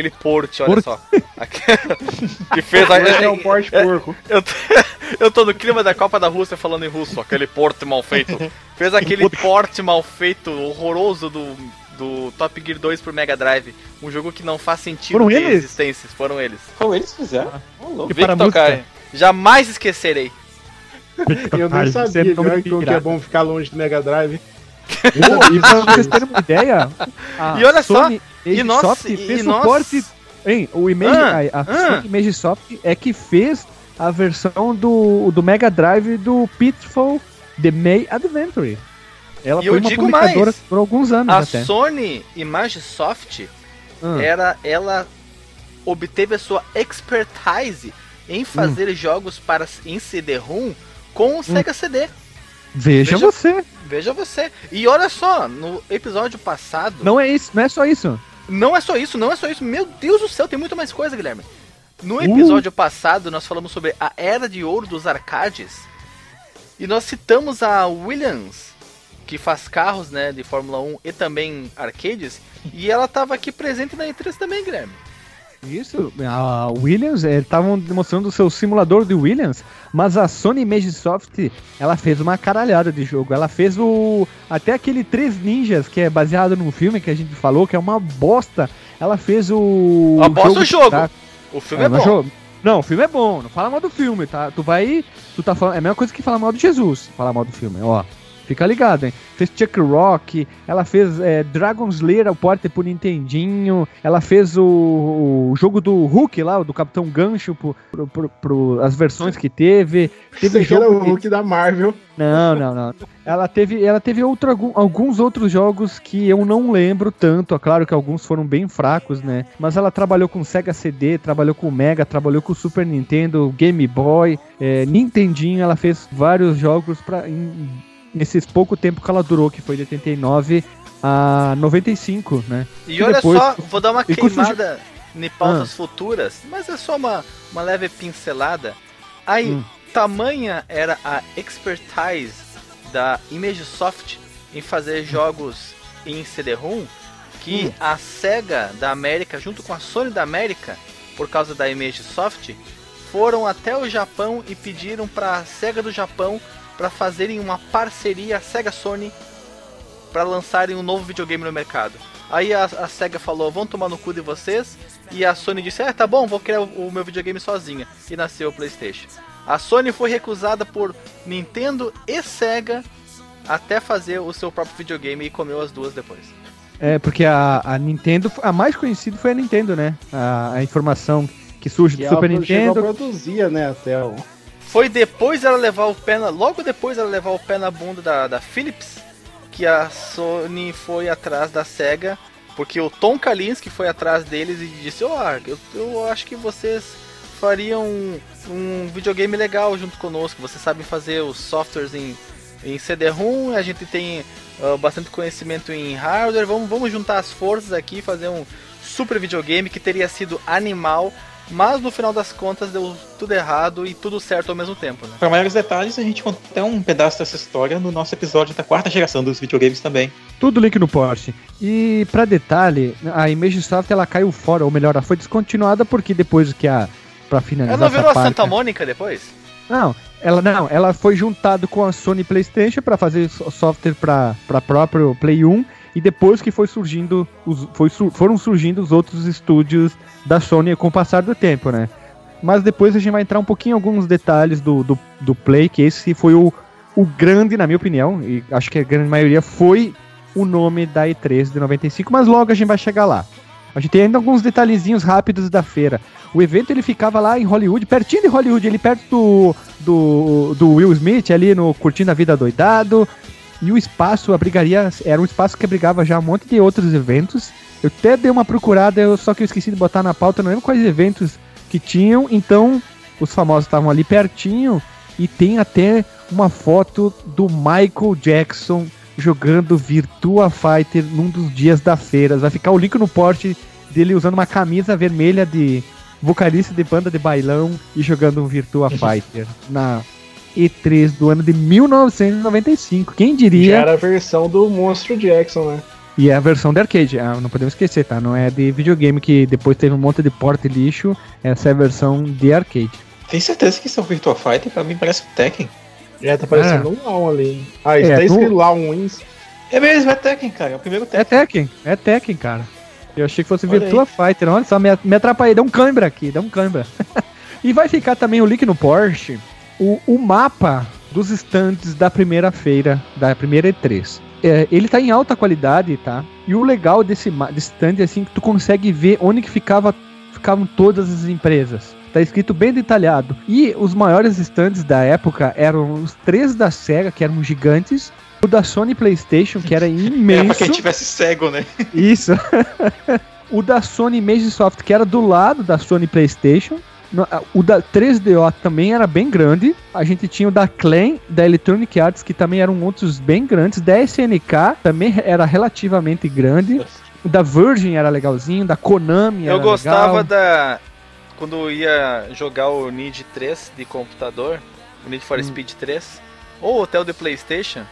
aquele porte, olha só. que fez a. É um porte é, porco. Eu tô, eu tô no clima da Copa da Rússia falando em russo, aquele porte mal feito. Fez aquele porte mal feito, horroroso do, do Top Gear 2 pro Mega Drive. Um jogo que não faz sentido Foram eles? existências. Foram eles. Foram eles que fizeram? Oh, Victor Kai. Jamais esquecerei. Eu nem sabia que, que é bom ficar longe do Mega Drive. E pra vocês terem uma ideia, e olha Sony só, e nós, fez e suporte. Nós... Hein, o Image, ah, a, a ah. Sony Soft é que fez a versão do, do Mega Drive do Pitfall The May Adventure. Ela e foi uma publicadora mais, por alguns anos a até. Sony Imagesoft ah. era ela obteve a sua expertise em fazer hum. jogos para em CD-ROM com o hum. Sega CD. Veja, Veja, você. Veja você. E olha só, no episódio passado. Não é isso, não é só isso. Não é só isso, não é só isso. Meu Deus do céu, tem muito mais coisa, Guilherme. No uh. episódio uh. passado, nós falamos sobre a era de ouro dos arcades. E nós citamos a Williams, que faz carros né, de Fórmula 1 e também arcades. E ela estava aqui presente na E3 também, Guilherme. Isso, a Williams, estavam eh, demonstrando o seu simulador de Williams, mas a Sony Imagesoft, ela fez uma caralhada de jogo. Ela fez o até aquele Três Ninjas, que é baseado num filme que a gente falou, que é uma bosta. Ela fez o Uma bosta o jogo. Tá... O filme é, é bom. Jogo... Não, o filme é bom, não fala mal do filme, tá? Tu vai, tu tá falando, é a mesma coisa que falar mal de Jesus, falar mal do filme, ó. Fica ligado, hein? Fez Chuck Rock, ela fez é, Dragon's Slayer o porte pro Nintendinho, ela fez o, o, jogo do Hulk lá, do Capitão Gancho, pro, pro, pro, pro as versões que teve. Teve jogo era o Hulk da Marvel. Não, não, não. Ela teve, ela teve outro, alguns outros jogos que eu não lembro tanto. É claro que alguns foram bem fracos, né? Mas ela trabalhou com Sega CD, trabalhou com Mega, trabalhou com Super Nintendo, Game Boy, é, Nintendinho. Ela fez vários jogos para nesses pouco tempo que ela durou, que foi de 89 a 95, né? E, e olha depois, só, vou dar uma queimada em pautas ah. futuras, mas é só uma, uma leve pincelada. Aí, hum. tamanha era a expertise da Imagesoft em fazer jogos em CD-ROM que hum. a SEGA da América, junto com a Sony da América, por causa da Imagesoft, foram até o Japão e pediram para a SEGA do Japão para fazerem uma parceria Sega Sony para lançarem um novo videogame no mercado. Aí a, a, Sega falou, vão tomar no cu de vocês. E a Sony disse, é, tá bom, vou criar o, o meu videogame sozinha. E nasceu o Playstation. A Sony foi recusada por Nintendo e Sega até fazer o seu próprio videogame e comeu as duas depois. É, porque a, a Nintendo, a mais conhecida foi a Nintendo, né? A, a informação que surge do Super Nintendo. Ela produzia, né, até o... Foi depois ela levar o pé na, logo depois ela levar o pé na bunda da, da Philips que a Sony foi atrás da Sega, porque o Tom Kalinske foi atrás deles e disse: "Ó, oh, eu, eu acho que vocês fariam um, um videogame legal junto conosco. Vocês sabem fazer os softwares em, em CD-ROM, a gente tem uh, bastante conhecimento em hardware. Vamos, vamos juntar as forças aqui e fazer um super videogame que teria sido animal, mas no final das contas deu tudo errado e tudo certo ao mesmo tempo, né? Para maiores detalhes, a gente conta até um pedaço dessa história no nosso episódio da quarta geração dos videogames também. Tudo link no post. E pra detalhe, a Imagesoft ela caiu fora, ou melhor, ela foi descontinuada porque depois que a para finalizar Ela não virou a Santa Mônica depois? Não, ela não, ela foi juntado com a Sony PlayStation para fazer so- software para para próprio Play 1 e depois que foi surgindo os, foi, foram surgindo os outros estúdios da Sony com o passar do tempo, né? Mas depois a gente vai entrar um pouquinho em alguns detalhes do, do, do Play, que esse foi o, o grande, na minha opinião, e acho que a grande maioria foi o nome da E3 de 95, mas logo a gente vai chegar lá. A gente tem ainda alguns detalhezinhos rápidos da feira. O evento ele ficava lá em Hollywood, pertinho de Hollywood, ali perto do, do, do Will Smith, ali no Curtindo a Vida Doidado. E o espaço abrigaria, era um espaço que abrigava já um monte de outros eventos. Eu até dei uma procurada, eu, só que eu esqueci de botar na pauta, não lembro quais eventos que tinham. Então, os famosos estavam ali pertinho. E tem até uma foto do Michael Jackson jogando Virtua Fighter num dos dias da feira. Vai ficar o link no porte dele usando uma camisa vermelha de vocalista de banda de bailão e jogando um Virtua Fighter na E3 do ano de 1995. Quem Já diria? era a versão do Monstro Jackson, né? E é a versão de arcade, ah, não podemos esquecer, tá? Não é de videogame que depois teve um monte de porta e lixo. Essa é a versão de arcade. Tem certeza que isso é o Virtua Fighter? Pra mim parece o Tekken. Já tá parecendo um LAW ali. Ah, É, isso tá tu- escrito LAW Wins. É mesmo, é Tekken, cara. É o primeiro É Tekken. Tekken, é Tekken, cara. Eu achei que fosse Olha Virtua Fighter. Olha só, me, me atrapalhei. Deu um cãibra aqui, deu um cãibra. e vai ficar também o link no Porsche, o, o mapa dos stands da primeira feira, da primeira E3. É, ele tá em alta qualidade, tá? E o legal desse, stand é assim que tu consegue ver onde que ficava, ficavam todas as empresas. Tá escrito bem detalhado. E os maiores stands da época eram os três da SEGA, que eram gigantes, o da Sony PlayStation, que era Era imenso. pra quem tivesse cego, né? Isso. o da Sony Magisoft, que era do lado da Sony PlayStation. O da 3DO também era bem grande. A gente tinha o da Clan, da Electronic Arts, que também eram outros bem grandes. Da SNK também era relativamente grande. O da Virgin era legalzinho. Da Konami era Eu gostava legal. da. Quando eu ia jogar o Need 3 de computador, o Need for Hum. Speed 3, ou o Hotel de PlayStation.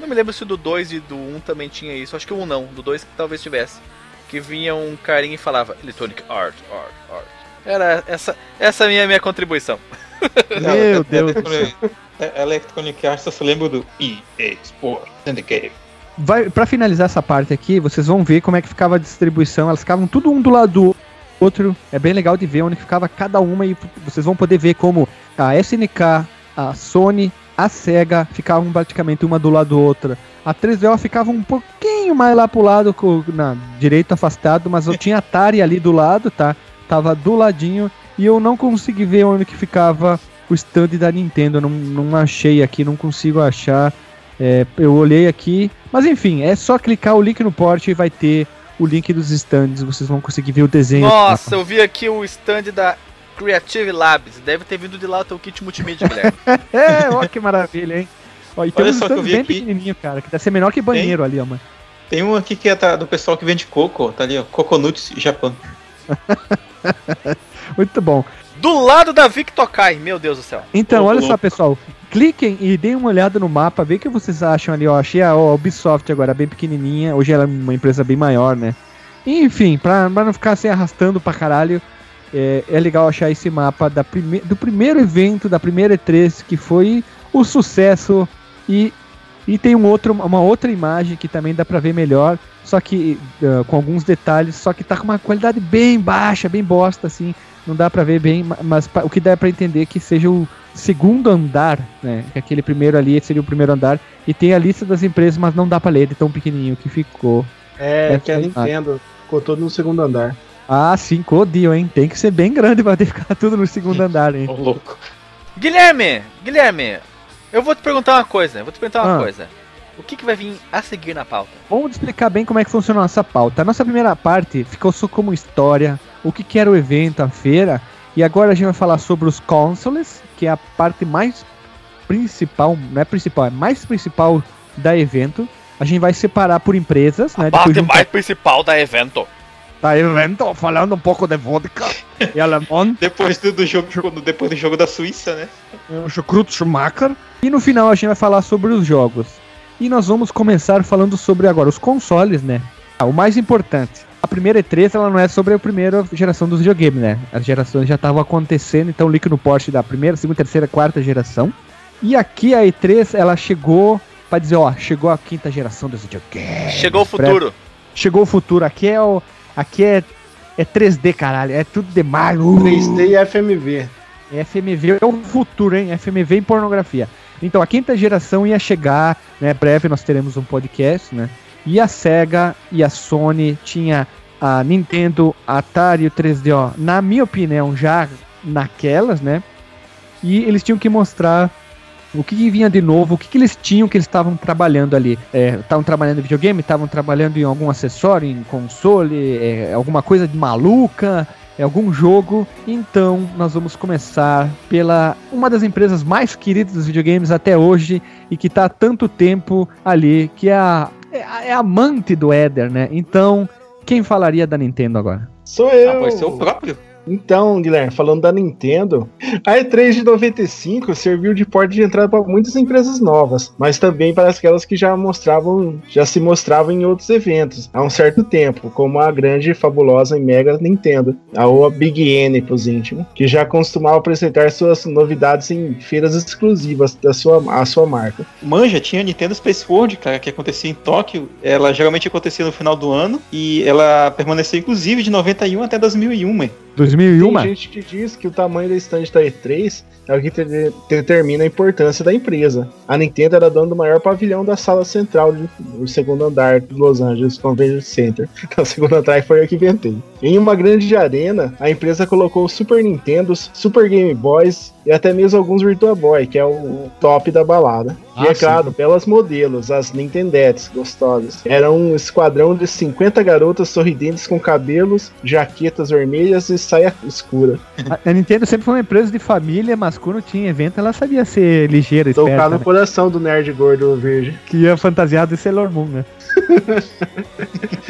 Não me lembro se do 2 e do 1 também tinha isso. Acho que o 1 não, do 2 que talvez tivesse. Que vinha um carinha e falava Electronic Art, Art, Art. Era essa, essa é a minha, minha contribuição. Meu Deus do céu. Electronic, é- Electronic Arts, eu só lembro do EA Sports Syndicate. Vai, pra finalizar essa parte aqui, vocês vão ver como é que ficava a distribuição. Elas ficavam tudo um do lado do outro. É bem legal de ver onde ficava cada uma e vocês vão poder ver como a SNK, a Sony, a Sega ficavam praticamente uma do lado da outra. A 3DO ficava um pouquinho mais lá pro lado, na direito afastado, mas eu tinha Atari ali do lado, tá? Tava do ladinho e eu não consegui ver onde que ficava o stand da Nintendo. Eu Não, não achei aqui, não consigo achar. É, eu olhei aqui, mas enfim, é só clicar o link no porte e vai ter o link dos stands. Vocês vão conseguir ver o desenho. Nossa, eu vi aqui o stand da Creative Labs. Deve ter vindo de lá o teu kit multimídia, Guilherme. É, ó que maravilha, hein? Ó, e tem Olha uns só que eu stands vi bem aqui. pequenininho, cara, que deve ser menor que banheiro ali, ó, mano. Tem um aqui que é do pessoal que vende coco, tá ali, ó. Coconuts Japan. Muito bom. do lado da Victokai, meu Deus do céu. Então, Ô, olha só, pessoal. Cliquem e deem uma olhada no mapa, vê o que vocês acham ali, ó. Achei a ó, Ubisoft agora bem pequenininha, hoje ela é uma empresa bem maior, né? Enfim, pra, pra não ficar se arrastando pra caralho, é, é legal achar esse mapa da prime do primeiro evento, da primeira E3, que foi o sucesso. E, e tem um outro, uma outra imagem que também dá pra ver melhor, só que ah, com alguns detalhes, só que tá com uma qualidade bem baixa, bem bosta, assim. Não dá pra ver bem, ma- mas o que dá pra entender é que seja o segundo andar, né? Que aquele primeiro ali seria o primeiro andar. E tem a lista das empresas, mas não dá pra ler de tão pequenininho que ficou. É, É, que a Nintendo ficou todo no segundo andar. Ah, sim, codio, hein? Tem que ser bem grande pra ter que ficar tudo no segundo andar, hein? Ô, louco. Guilherme, Guilherme, eu vou te perguntar uma coisa, eu vou te perguntar uma Ah. coisa. O que, que vai vir a seguir na pauta? Vamos explicar bem como é que funciona a nossa pauta. A nossa primeira parte ficou só como história, o que, que era o evento, a feira. E agora a gente vai falar sobre os consoles, que é a parte mais principal, não é principal, é mais principal da evento. A gente vai separar por empresas, né? parte juntar- mais principal da evento. Tá vendo? Falando um pouco de vodka e alemão. Depois do, do jogo, depois do jogo da Suíça, né? o Chucruto Schumacher. E no final a gente vai falar sobre os jogos. E nós vamos começar falando sobre agora os consoles, né? Ah, o mais importante. A primeira E3 ela não é sobre a primeira geração dos videogames, né? As gerações já estavam acontecendo, então o link no porte da primeira, segunda, terceira, quarta geração. E aqui a E3 ela chegou para dizer, ó, chegou a quinta geração dos videogames. Chegou o futuro. Chegou o futuro. Aqui é o aqui é é 3D, caralho. É tudo demais. Uh. 3D e FMV. FMV é o futuro, hein? FMV em pornografia. Então, a quinta geração ia chegar, né? Breve nós teremos um podcast, né? E a Sega e a Sony tinha a Nintendo, a Atari e o 3DO, na minha opinião, já naquelas, né? E eles tinham que mostrar o que, que vinha de novo, o que, que eles tinham que eles estavam trabalhando ali. Estavam trabalhando em videogame, estavam trabalhando em algum acessório, em console, é, alguma coisa de maluca, é algum jogo. Então, nós vamos começar pela uma das empresas mais queridas dos videogames até hoje e que está há tanto tempo ali, que é a, é a é a amante do Éder, né? Então, quem falaria da Nintendo agora? Sou eu. Ah, pode ser o próprio. Então, Guilherme, falando da Nintendo, a E3 de 95 serviu de porta de entrada para muitas empresas novas, mas também para aquelas que já mostravam, já se mostravam em outros eventos há um certo tempo, como a grande, fabulosa e mega Nintendo, a ou a Big N os íntimos, que já costumava apresentar suas novidades em feiras exclusivas da sua, a sua marca. Manja, tinha a Nintendo Space World, cara, que acontecia em Tóquio. Ela geralmente acontecia no final do ano e ela permaneceu inclusive de 91 até 2001, mãe. 2001? Tem gente que diz que o tamanho da estande da E3 é o que te- determina a importância da empresa. A Nintendo era dona do maior pavilhão da sala central do segundo andar de Los Angeles Convention Center. Então, o segundo andar foi eu que inventei. Em uma grande arena, a empresa colocou Super Nintendos, Super Game Boys e até mesmo alguns Virtua Boy, que é o top da balada. e Ah, é sim. claro, belas modelos, as Nintendettes gostosas. Era um esquadrão de 50 garotas sorridentes com cabelos, jaquetas vermelhas e saia escura. A, Nintendo sempre foi uma empresa de família, mas quando tinha evento ela sabia ser ligeira, Tocar esperta, no né? coração do nerd gordo verde. que ia fantasiado de Sailor Moon, né?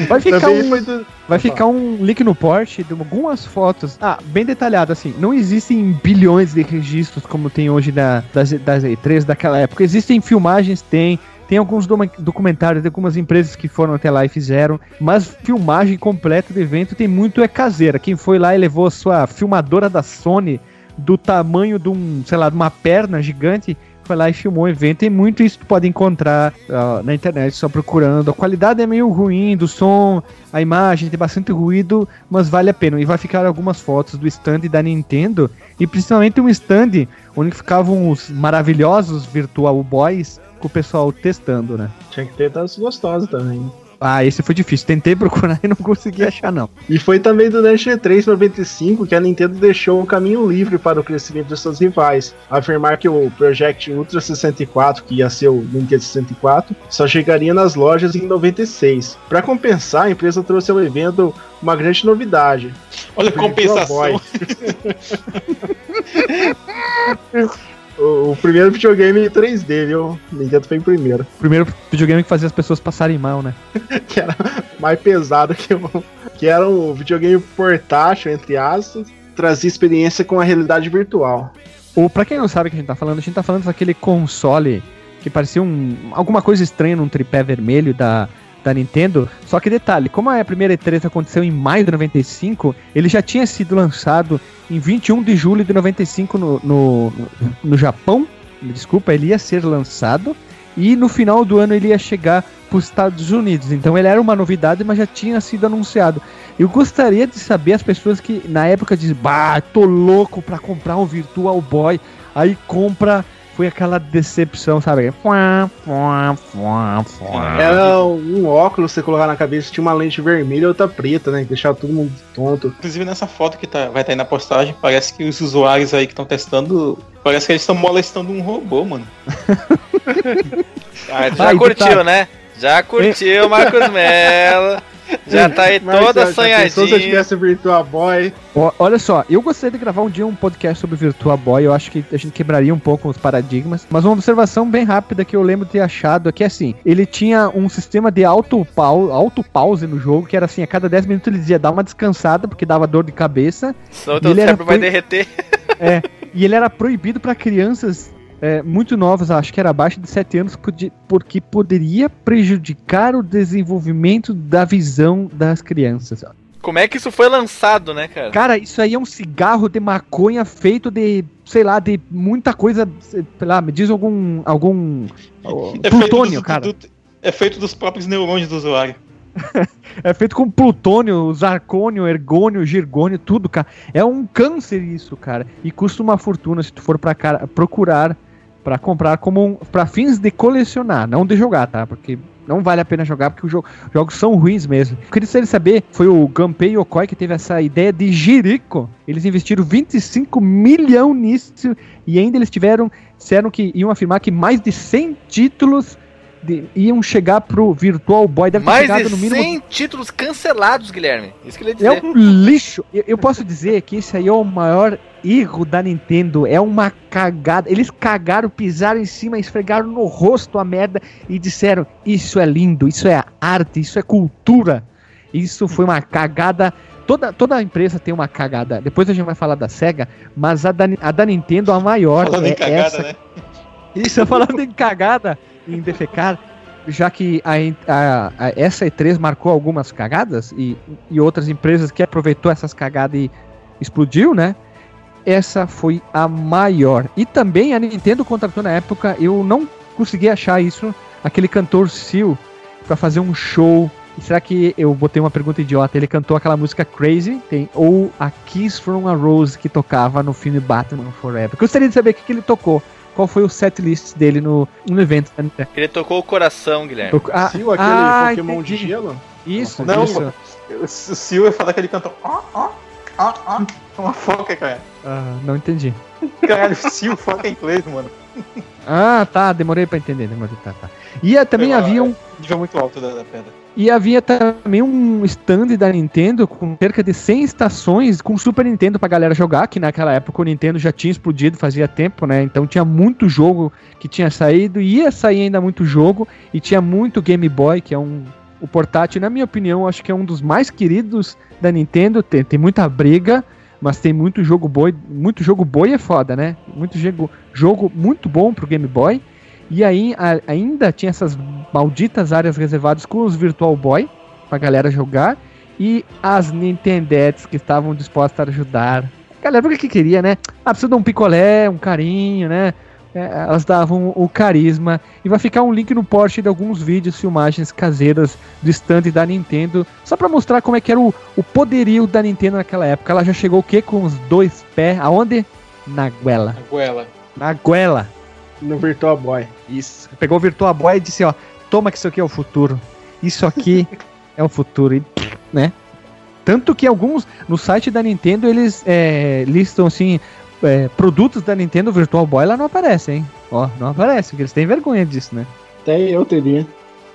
Vai ficar, Também um, foi do... vai ficar um link no porte de algumas fotos. Ah, bem detalhado, assim. Não existem bilhões de registros como tem hoje da, das, das E3 daquela época. Existem filmagens, tem. Tem alguns documentários de algumas empresas que foram até lá e fizeram, mas filmagem completa do evento tem muito é caseira. Quem foi lá e levou a sua filmadora da Sony do tamanho de um, sei lá, de uma perna gigante, foi lá e filmou o evento. E muito isso tu pode encontrar ah, na internet só procurando. A qualidade é meio ruim do som, a imagem tem bastante ruído, mas vale a pena. E vai ficar algumas fotos do stand da Nintendo e principalmente um stand onde ficavam os maravilhosos Virtual Boys com o pessoal testando, né? Tinha que ter das gostosas também. Ah, esse foi difícil. Tentei procurar e não consegui achar, não. E foi também durante a E3 95 que a Nintendo deixou o caminho livre para o crescimento de seus rivais, afirmar que o Project Ultra 64, que ia ser o Nintendo 64, só chegaria nas lojas em 96. Para compensar, a empresa trouxe ao evento uma grande novidade. Olha a compensação. O, o primeiro videogame em 3D, viu? Nintendo foi em primeiro. O primeiro videogame que fazia as pessoas passarem mal, né? que era mais pesado que o que era um videogame portátil, entre aspas, trazia experiência com a realidade virtual. Ou pra quem não sabe o que a gente tá falando, a gente tá falando daquele console que parecia um, alguma coisa estranha num tripé vermelho da, da Nintendo. Só que detalhe, como a primeira E3 aconteceu em maio de 95, ele já tinha sido lançado em 21 de julho de 95 no, no, no Japão. Desculpa, ele ia ser lançado. E no final do ano ele ia chegar para os Estados Unidos. Então ele era uma novidade, mas já tinha sido anunciado. Eu gostaria de saber as pessoas que na época dizem, bah, tô louco pra comprar um Virtual Boy. Aí compra, foi aquela decepção, sabe? Era um óculos, você colocar na cabeça, tinha uma lente vermelha e outra preta, né? Que deixava todo mundo tonto. Inclusive nessa foto que tá, vai estar aí na postagem, parece que os usuários aí que estão testando, parece que eles estão molestando um robô, mano. Ah, já Vai, curtiu, detalhe. né? Já curtiu, Marcos Mello. Já tá aí Mas, toda pensou Se eu sonhadinha. tivesse o Virtua Boy. Ó, olha só, eu gostaria de gravar um dia um podcast sobre Virtua Boy. Eu acho que a gente quebraria um pouco os paradigmas. Mas uma observação bem rápida que eu lembro de ter achado é que assim, ele tinha um sistema de auto-pause auto -pause no jogo, que era assim, a cada 10 minutos ele dizia dar uma descansada, porque dava dor de cabeça. Ele era cérebro vai derreter. É, e ele era proibido para crianças é, muito novas, acho que era abaixo de 7 anos, porque poderia prejudicar o desenvolvimento da visão das crianças. Como é que isso foi lançado, né, cara? Cara, isso aí é um cigarro de maconha feito de, sei lá, de muita coisa, sei lá, me diz algum algum É feito plutônio, dos- cara. do- é feito dos próprios neurônios do usuário. É feito com plutônio, zarcônio, ergônio, girgônio, tudo, cara. É um câncer isso, cara. E custa uma fortuna se tu for pra cara, procurar pra comprar como um, para fins de colecionar, não de jogar, tá? Porque não vale a pena jogar porque os jo- jogos são ruins mesmo. Eu queria saber- foi o Gunpei Yokoi que teve essa ideia de Jericho. Eles investiram 25 milhões nisso e ainda eles tiveram, disseram que iam afirmar que mais de 100 títulos de- iam chegar pro Virtual Boy. Deve ter Mais chegado de no mínimo 100 títulos cancelados, Guilherme. Isso que ele ia é dizer. um lixo. Eu, eu posso dizer que esse aí é o maior erro da Nintendo. É uma cagada. Eles cagaram, pisaram em cima, esfregaram no rosto a merda e disseram: Isso é lindo, isso é arte, isso é cultura. Isso foi uma cagada. Toda, toda empresa tem uma cagada. Depois a gente vai falar da SEGA, mas a da, a da Nintendo, a maior. Falando é em cagada, essa né? isso, falando em cagada, em defecar, já que a, a- a- essa E3 marcou algumas cagadas e, e outras empresas que aproveitou essas cagadas e explodiu, né? Essa foi a maior. E também a Nintendo contratou na época, eu não consegui achar isso, aquele cantor Seal, pra fazer um show. E será que eu botei uma pergunta idiota? Ele cantou aquela música Crazy, tem, ou a Kiss from a Rose que tocava no filme Batman Forever. Gostaria de saber o que, que ele tocou. Qual foi o setlist dele no, no evento Nintendo. Ele tocou o coração, Guilherme. Tocou- ah, Sil, aquele ah, Pokémon entendi. de gelo? Isso, Não, isso. O Sil ia falar que ele cantou. Ó, ó, ó, ó. Uma foca, cara. Ah, não entendi. Caralho, Sil, foca em inglês, mano. Ah, tá, demorei pra entender, demorei, tá, tá. E ah, também havia um, Nível muito alto da, da pedra. E havia também um stand da Nintendo com cerca de 100 estações com Super Nintendo pra galera jogar, que naquela época o Nintendo já tinha explodido fazia tempo, né? Então tinha muito jogo que tinha saído, e ia sair ainda muito jogo, e tinha muito Game Boy, que é um o portátil, na minha opinião, acho que é um dos mais queridos da Nintendo, tem, tem muita briga, mas tem muito jogo boi, muito jogo boi é foda, né? Muito jogo, jogo muito bom pro Game Boy. E aí a- ainda tinha essas malditas áreas reservadas com os Virtual Boy pra galera jogar e as Nintendettes que estavam dispostas a ajudar. A galera o que queria, né? Ah, precisa de um picolé, um carinho, né? É, elas davam o carisma e vai ficar um link no post de alguns vídeos, filmagens caseiras do stand da Nintendo, só pra mostrar como é que era o, o poderio da Nintendo naquela época. Ela já chegou o quê? Com os dois pés, aonde? Na goela. A goela. Na goela. No Virtua Boy. Isso. Pegou o Virtua Boy e disse, ó, toma que isso aqui é o futuro. Isso aqui é o futuro, e, né? Tanto que alguns, no site da Nintendo, eles é, listam, assim, é, produtos da Nintendo Virtual Boy, lá não aparece, hein? Ó, não aparece, porque eles têm vergonha disso, né? Até eu teria.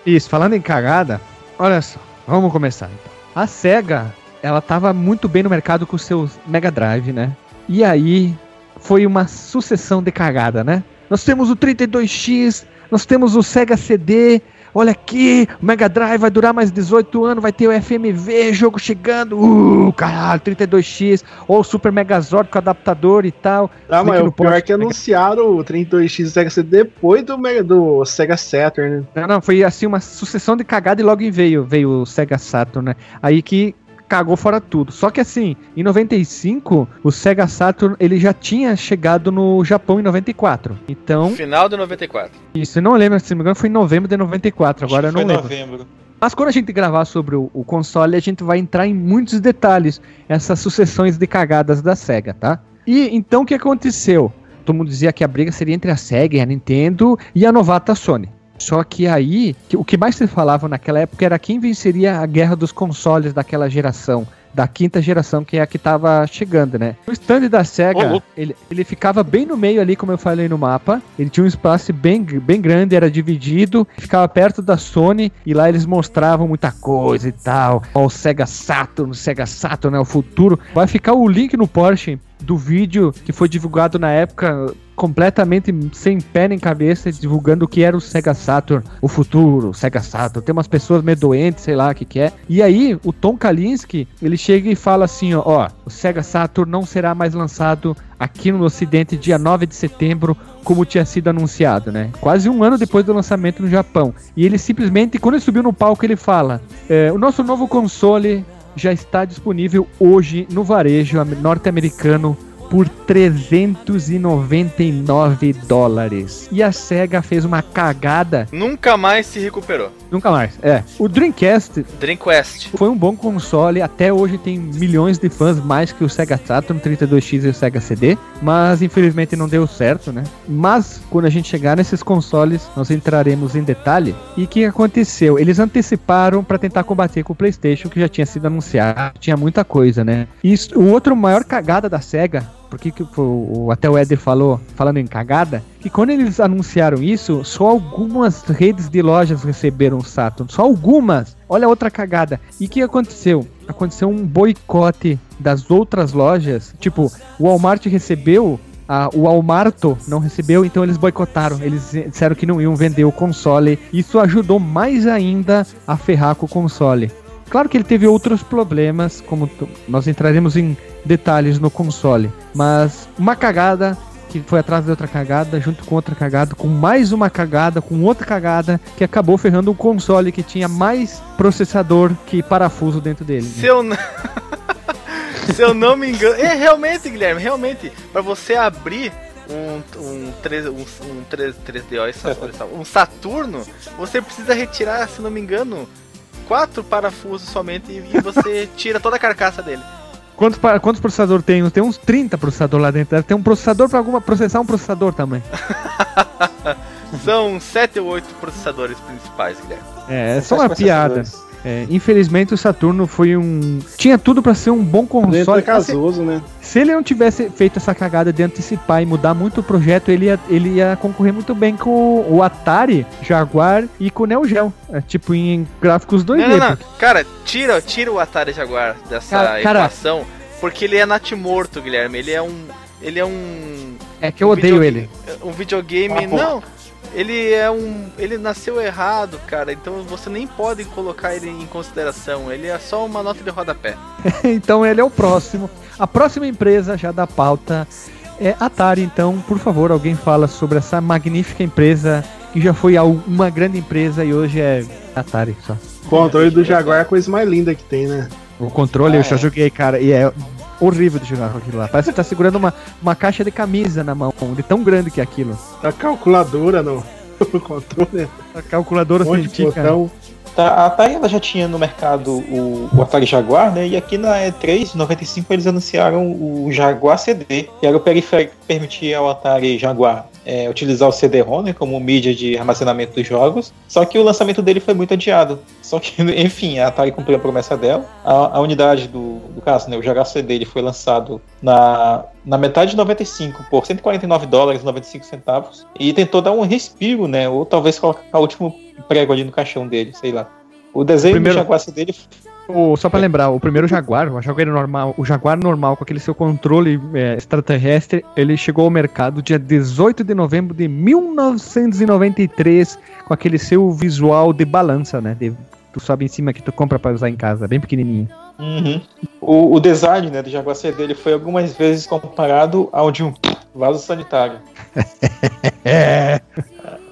Isso, falando em cagada, olha só, vamos começar então. A SEGA, ela tava muito bem no mercado com seus Mega Drive, né? E aí foi uma sucessão de cagada, né? Nós temos o 32X, nós temos o Sega CD, olha aqui, o Mega Drive vai durar mais 18 anos, vai ter o FMV, jogo chegando, uh, caralho, 32X, ou o Super Megazord com adaptador e tal. Ah, mas o pior é que anunciaram o 32X Sega CD depois do, Mega, do Sega Saturn. né? Não, não, foi assim uma sucessão de cagada e logo veio, veio o Sega Saturn, né? Aí que cagou fora tudo. Só que assim, em 95, o Sega Saturn ele já tinha chegado no Japão em 94. Então, Final de 94. isso, eu não lembro, se não me engano, foi em novembro de 94, Acho agora eu não foi lembro. novembro. Mas quando a gente gravar sobre o, o console, a gente vai entrar em muitos detalhes, essas sucessões de cagadas da SEGA, tá? E então o que aconteceu? Todo mundo dizia que a briga seria entre a SEGA e a Nintendo e a novata Sony. Só que aí, o que mais se falava naquela época era quem venceria a guerra dos consoles daquela geração da quinta geração, que é a que tava chegando, né? O stand da SEGA, louco. ele, ele ficava bem no meio ali, como eu falei no mapa. Ele tinha um espaço bem, bem grande, era dividido, ficava perto da Sony, e lá eles mostravam muita coisa e tal. Ó, o Sega Saturn, o Sega Saturn é o futuro. Vai ficar o link no Porsche do vídeo que foi divulgado na época completamente sem pé nem cabeça, divulgando o que era o Sega Saturn, o futuro, o Sega Saturn. Tem umas pessoas meio doentes, sei lá o que que é. E aí, o Tom Kalinske, ele chega e fala assim, ó, ó, o Sega Saturn não será mais lançado aqui no ocidente dia 9 de setembro, como tinha sido anunciado, né? Quase um ano depois do lançamento no Japão. E ele simplesmente, quando ele subiu no palco, ele fala, é, o nosso novo console já está disponível hoje no varejo am- norte-americano por 399 dólares. E a SEGA fez uma cagada. Nunca mais se recuperou. Nunca mais. É. O Dreamcast Dreamcast. foi um bom console. Até hoje tem milhões de fãs, mais que o Sega Saturn 32X e o Sega CD. Mas infelizmente não deu certo, né? Mas quando a gente chegar nesses consoles, nós entraremos em detalhe. E o que aconteceu? Eles anteciparam para tentar combater com o PlayStation, que já tinha sido anunciado. Tinha muita coisa, né? E o outro maior cagada da SEGA porque que o, até o Eder falou, falando em cagada, que quando eles anunciaram isso, só algumas redes de lojas receberam o Saturn, só algumas. Olha outra cagada. E o que aconteceu? Aconteceu um boicote das outras lojas, tipo, o Walmart recebeu a- o Walmarto não recebeu, então eles boicotaram. Eles disseram que não iam vender o console. Isso ajudou mais ainda a ferrar com o console. Claro que ele teve outros problemas, como nós entraremos em detalhes no console, mas uma cagada que foi atrás de outra cagada, junto com outra cagada, com mais uma cagada, com outra cagada, que acabou ferrando um console que tinha mais processador que parafuso dentro dele. Se eu não. Se eu não me engano. É, realmente, Guilherme, realmente. Pra você abrir um, um, 3, um, um 3, 3DO, essa- essa- um Saturno, você precisa retirar, se não me engano, quatro parafusos somente e, você tira toda a carcaça dele. Quantos, quantos processadores tem? Tem uns 30 processadores lá dentro. Ter um processador pra alguma processar um processador também. São sete ou oito processadores principais, Guilherme. É, é só uma piada. É, infelizmente o Saturno foi um. Tinha tudo pra ser um bom Dentro console. é casoso, né? Se ele não tivesse feito essa cagada de antecipar e mudar muito o projeto, ele ia, ele ia concorrer muito bem com o, Atari, Jaguar e com o Neo Geo. É, tipo, em gráficos 2D. Não, não, não. Cara, tira, tira o Atari Jaguar dessa Cara- cara- equação, porque ele é natimorto, Guilherme. Ele é um. Ele é um. É que eu um odeio ele. Um videogame. Ah, não! Ele é um. Ele nasceu errado, cara. Então você nem pode colocar ele em consideração. Ele é só uma nota de rodapé. então ele é o próximo. A próxima empresa já da pauta é Atari. Então, por favor, alguém fala sobre essa magnífica empresa que já foi uma grande empresa e hoje é Atari só. O controle do Jaguar é a coisa mais linda que tem, né? O controle Ah, eu já é. joguei, cara, e é horrível de jogar com aquilo lá. Parece que tá segurando uma, uma caixa de camisa na mão, de tão grande que é aquilo. A calculadora no, no controle, A calculadora um científica. botão. Tá, a Atari ela já tinha no mercado o, o Atari Jaguar, né? E aqui na E3 de 95 eles anunciaram o Jaguar CD, que era o periférico que permitia ao Atari Jaguar é, utilizar o CD-ROM né, como mídia de armazenamento dos jogos. Só que o lançamento dele foi muito adiado. Só que, enfim, a Atari cumpriu a promessa dela. A, a unidade do, do caso, né, o Jaguar CD, ele foi lançado na, na metade de 95 por 149 dólares e 95 centavos e tentou dar um respiro, né? Ou talvez colocar o último prego ali no caixão dele, sei lá. O desenho primeiro- do Jaguar dele O- só pra lembrar, o primeiro Jaguar, o Jaguar normal, o Jaguar normal com aquele seu controle é, extraterrestre, ele chegou ao mercado dia 18 de novembro de 1993 com aquele seu visual de balança, né? De, tu sobe em cima que tu compra pra usar em casa, bem pequenininho. Uhum. O, o design né, do Jaguar CD ele foi algumas vezes comparado ao de um vaso sanitário. É.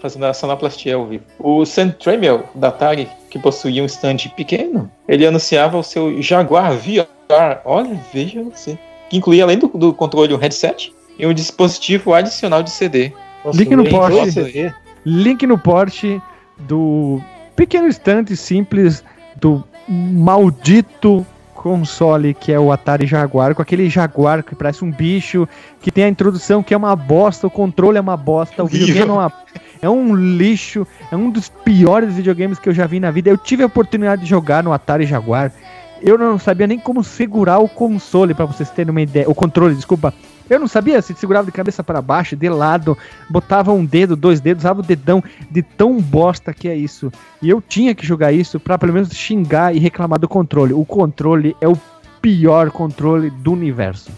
Fazendo a sonoplastia ao vivo. O Sam Tramiel, da Atari, que possuía um stand pequeno, ele anunciava o seu Jaguar VR. Olha, veja você. Que incluía, além do, do controle, um headset e um dispositivo adicional de CD. Nossa, Link no CD. Link no porte do pequeno estante simples do maldito console que é o Atari Jaguar, com aquele Jaguar que parece um bicho, que tem a introdução que é uma bosta, o controle é uma bosta, o videogame é, uma- é um lixo, é um dos piores videogames que eu já vi na vida. Eu tive a oportunidade de jogar no Atari Jaguar Eu não sabia nem como segurar o console, pra vocês terem uma ideia. O controle, desculpa. Eu não sabia se segurava de cabeça para baixo, de lado, botava um dedo, dois dedos, usava o dedão, de tão bosta que é isso. E eu tinha que jogar isso pra pelo menos xingar e reclamar do controle. O controle é o pior controle do universo.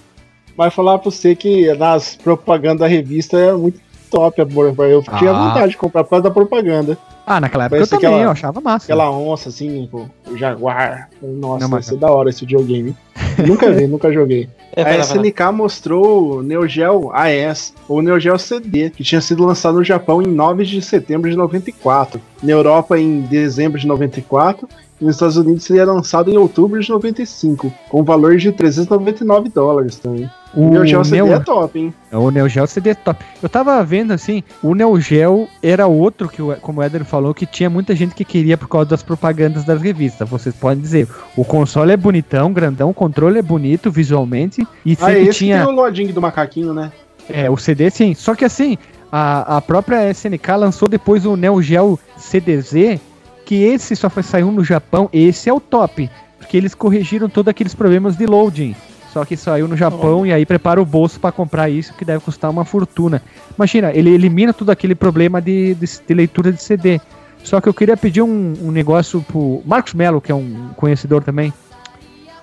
Mas falar pra você que nas propagandas da revista é muito top. amor. Eu tinha Ah. vontade de comprar por causa da propaganda. Ah, naquela época Parece eu também, aquela- eu achava massa. Aquela onça assim, pô, o jaguar. Nossa, Não, vai mas- ser da hora esse videogame. nunca vi, nunca joguei. É, A lá. SNK mostrou o Neo Geo AES, ou Neo Geo CD, que tinha sido lançado no Japão em 9 de setembro de 94, na Europa em dezembro de 94 e nos Estados Unidos seria lançado em outubro de 95, com valor de 399 dólares também. O Neo Geo CD Neo- é top, hein? O Neo Geo CD é top. Eu tava vendo assim, o Neo Geo era outro que, como o Éder falou, que tinha muita gente que queria por causa das propagandas das revistas. Vocês podem dizer, o console é bonitão, grandão, o controle é bonito visualmente e Ah, é sempre esse tinha tem o lodinho do macaquinho, né? é, o CD sim. Só que assim, a, a própria SNK lançou depois o Neo Geo CDZ, que esse só foi saiu no Japão, esse é o top, porque eles corrigiram todos aqueles problemas de loading. Só que saiu no Japão e aí prepara o bolso pra comprar isso, que deve custar uma fortuna. Imagina, ele elimina todo aquele problema de, de, de leitura de CD. Só que eu queria pedir um, um negócio pro Marcos Melo, que é um conhecedor também.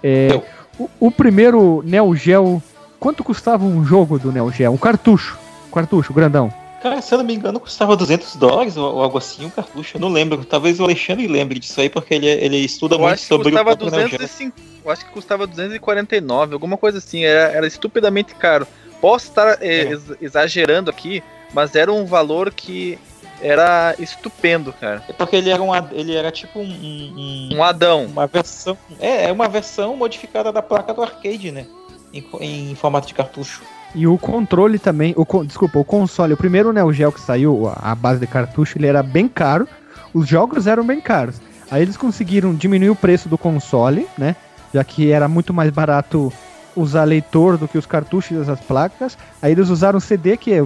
É, o, o primeiro Neo Geo, quanto custava um jogo do Neo Geo? Um cartucho. Cartucho, grandão. Cara, se eu não me engano, custava 200 dólares ou, algo assim, um cartucho. Eu não lembro. Talvez o Alexandre lembre disso aí, porque ele, ele estuda Eu muito sobre o próprio Neo Geo. 205, eu acho que custava 249, alguma coisa assim, era, era estupidamente caro. Posso estar eh, É. ex- exagerando aqui, mas era um valor que era estupendo, cara. É porque ele era, um, ele era tipo um, um- um- Adão. uma versão. É, é uma versão modificada da placa do arcade, né? Em, em formato de cartucho. E o controle também, o, desculpa, o console, o primeiro Neo Geo que saiu, a, base de cartucho, ele era bem caro, os jogos eram bem caros. Aí eles conseguiram diminuir o preço do console, né? Já que era muito mais barato usar leitor do que os cartuchos das placas. Aí eles usaram CD, que é,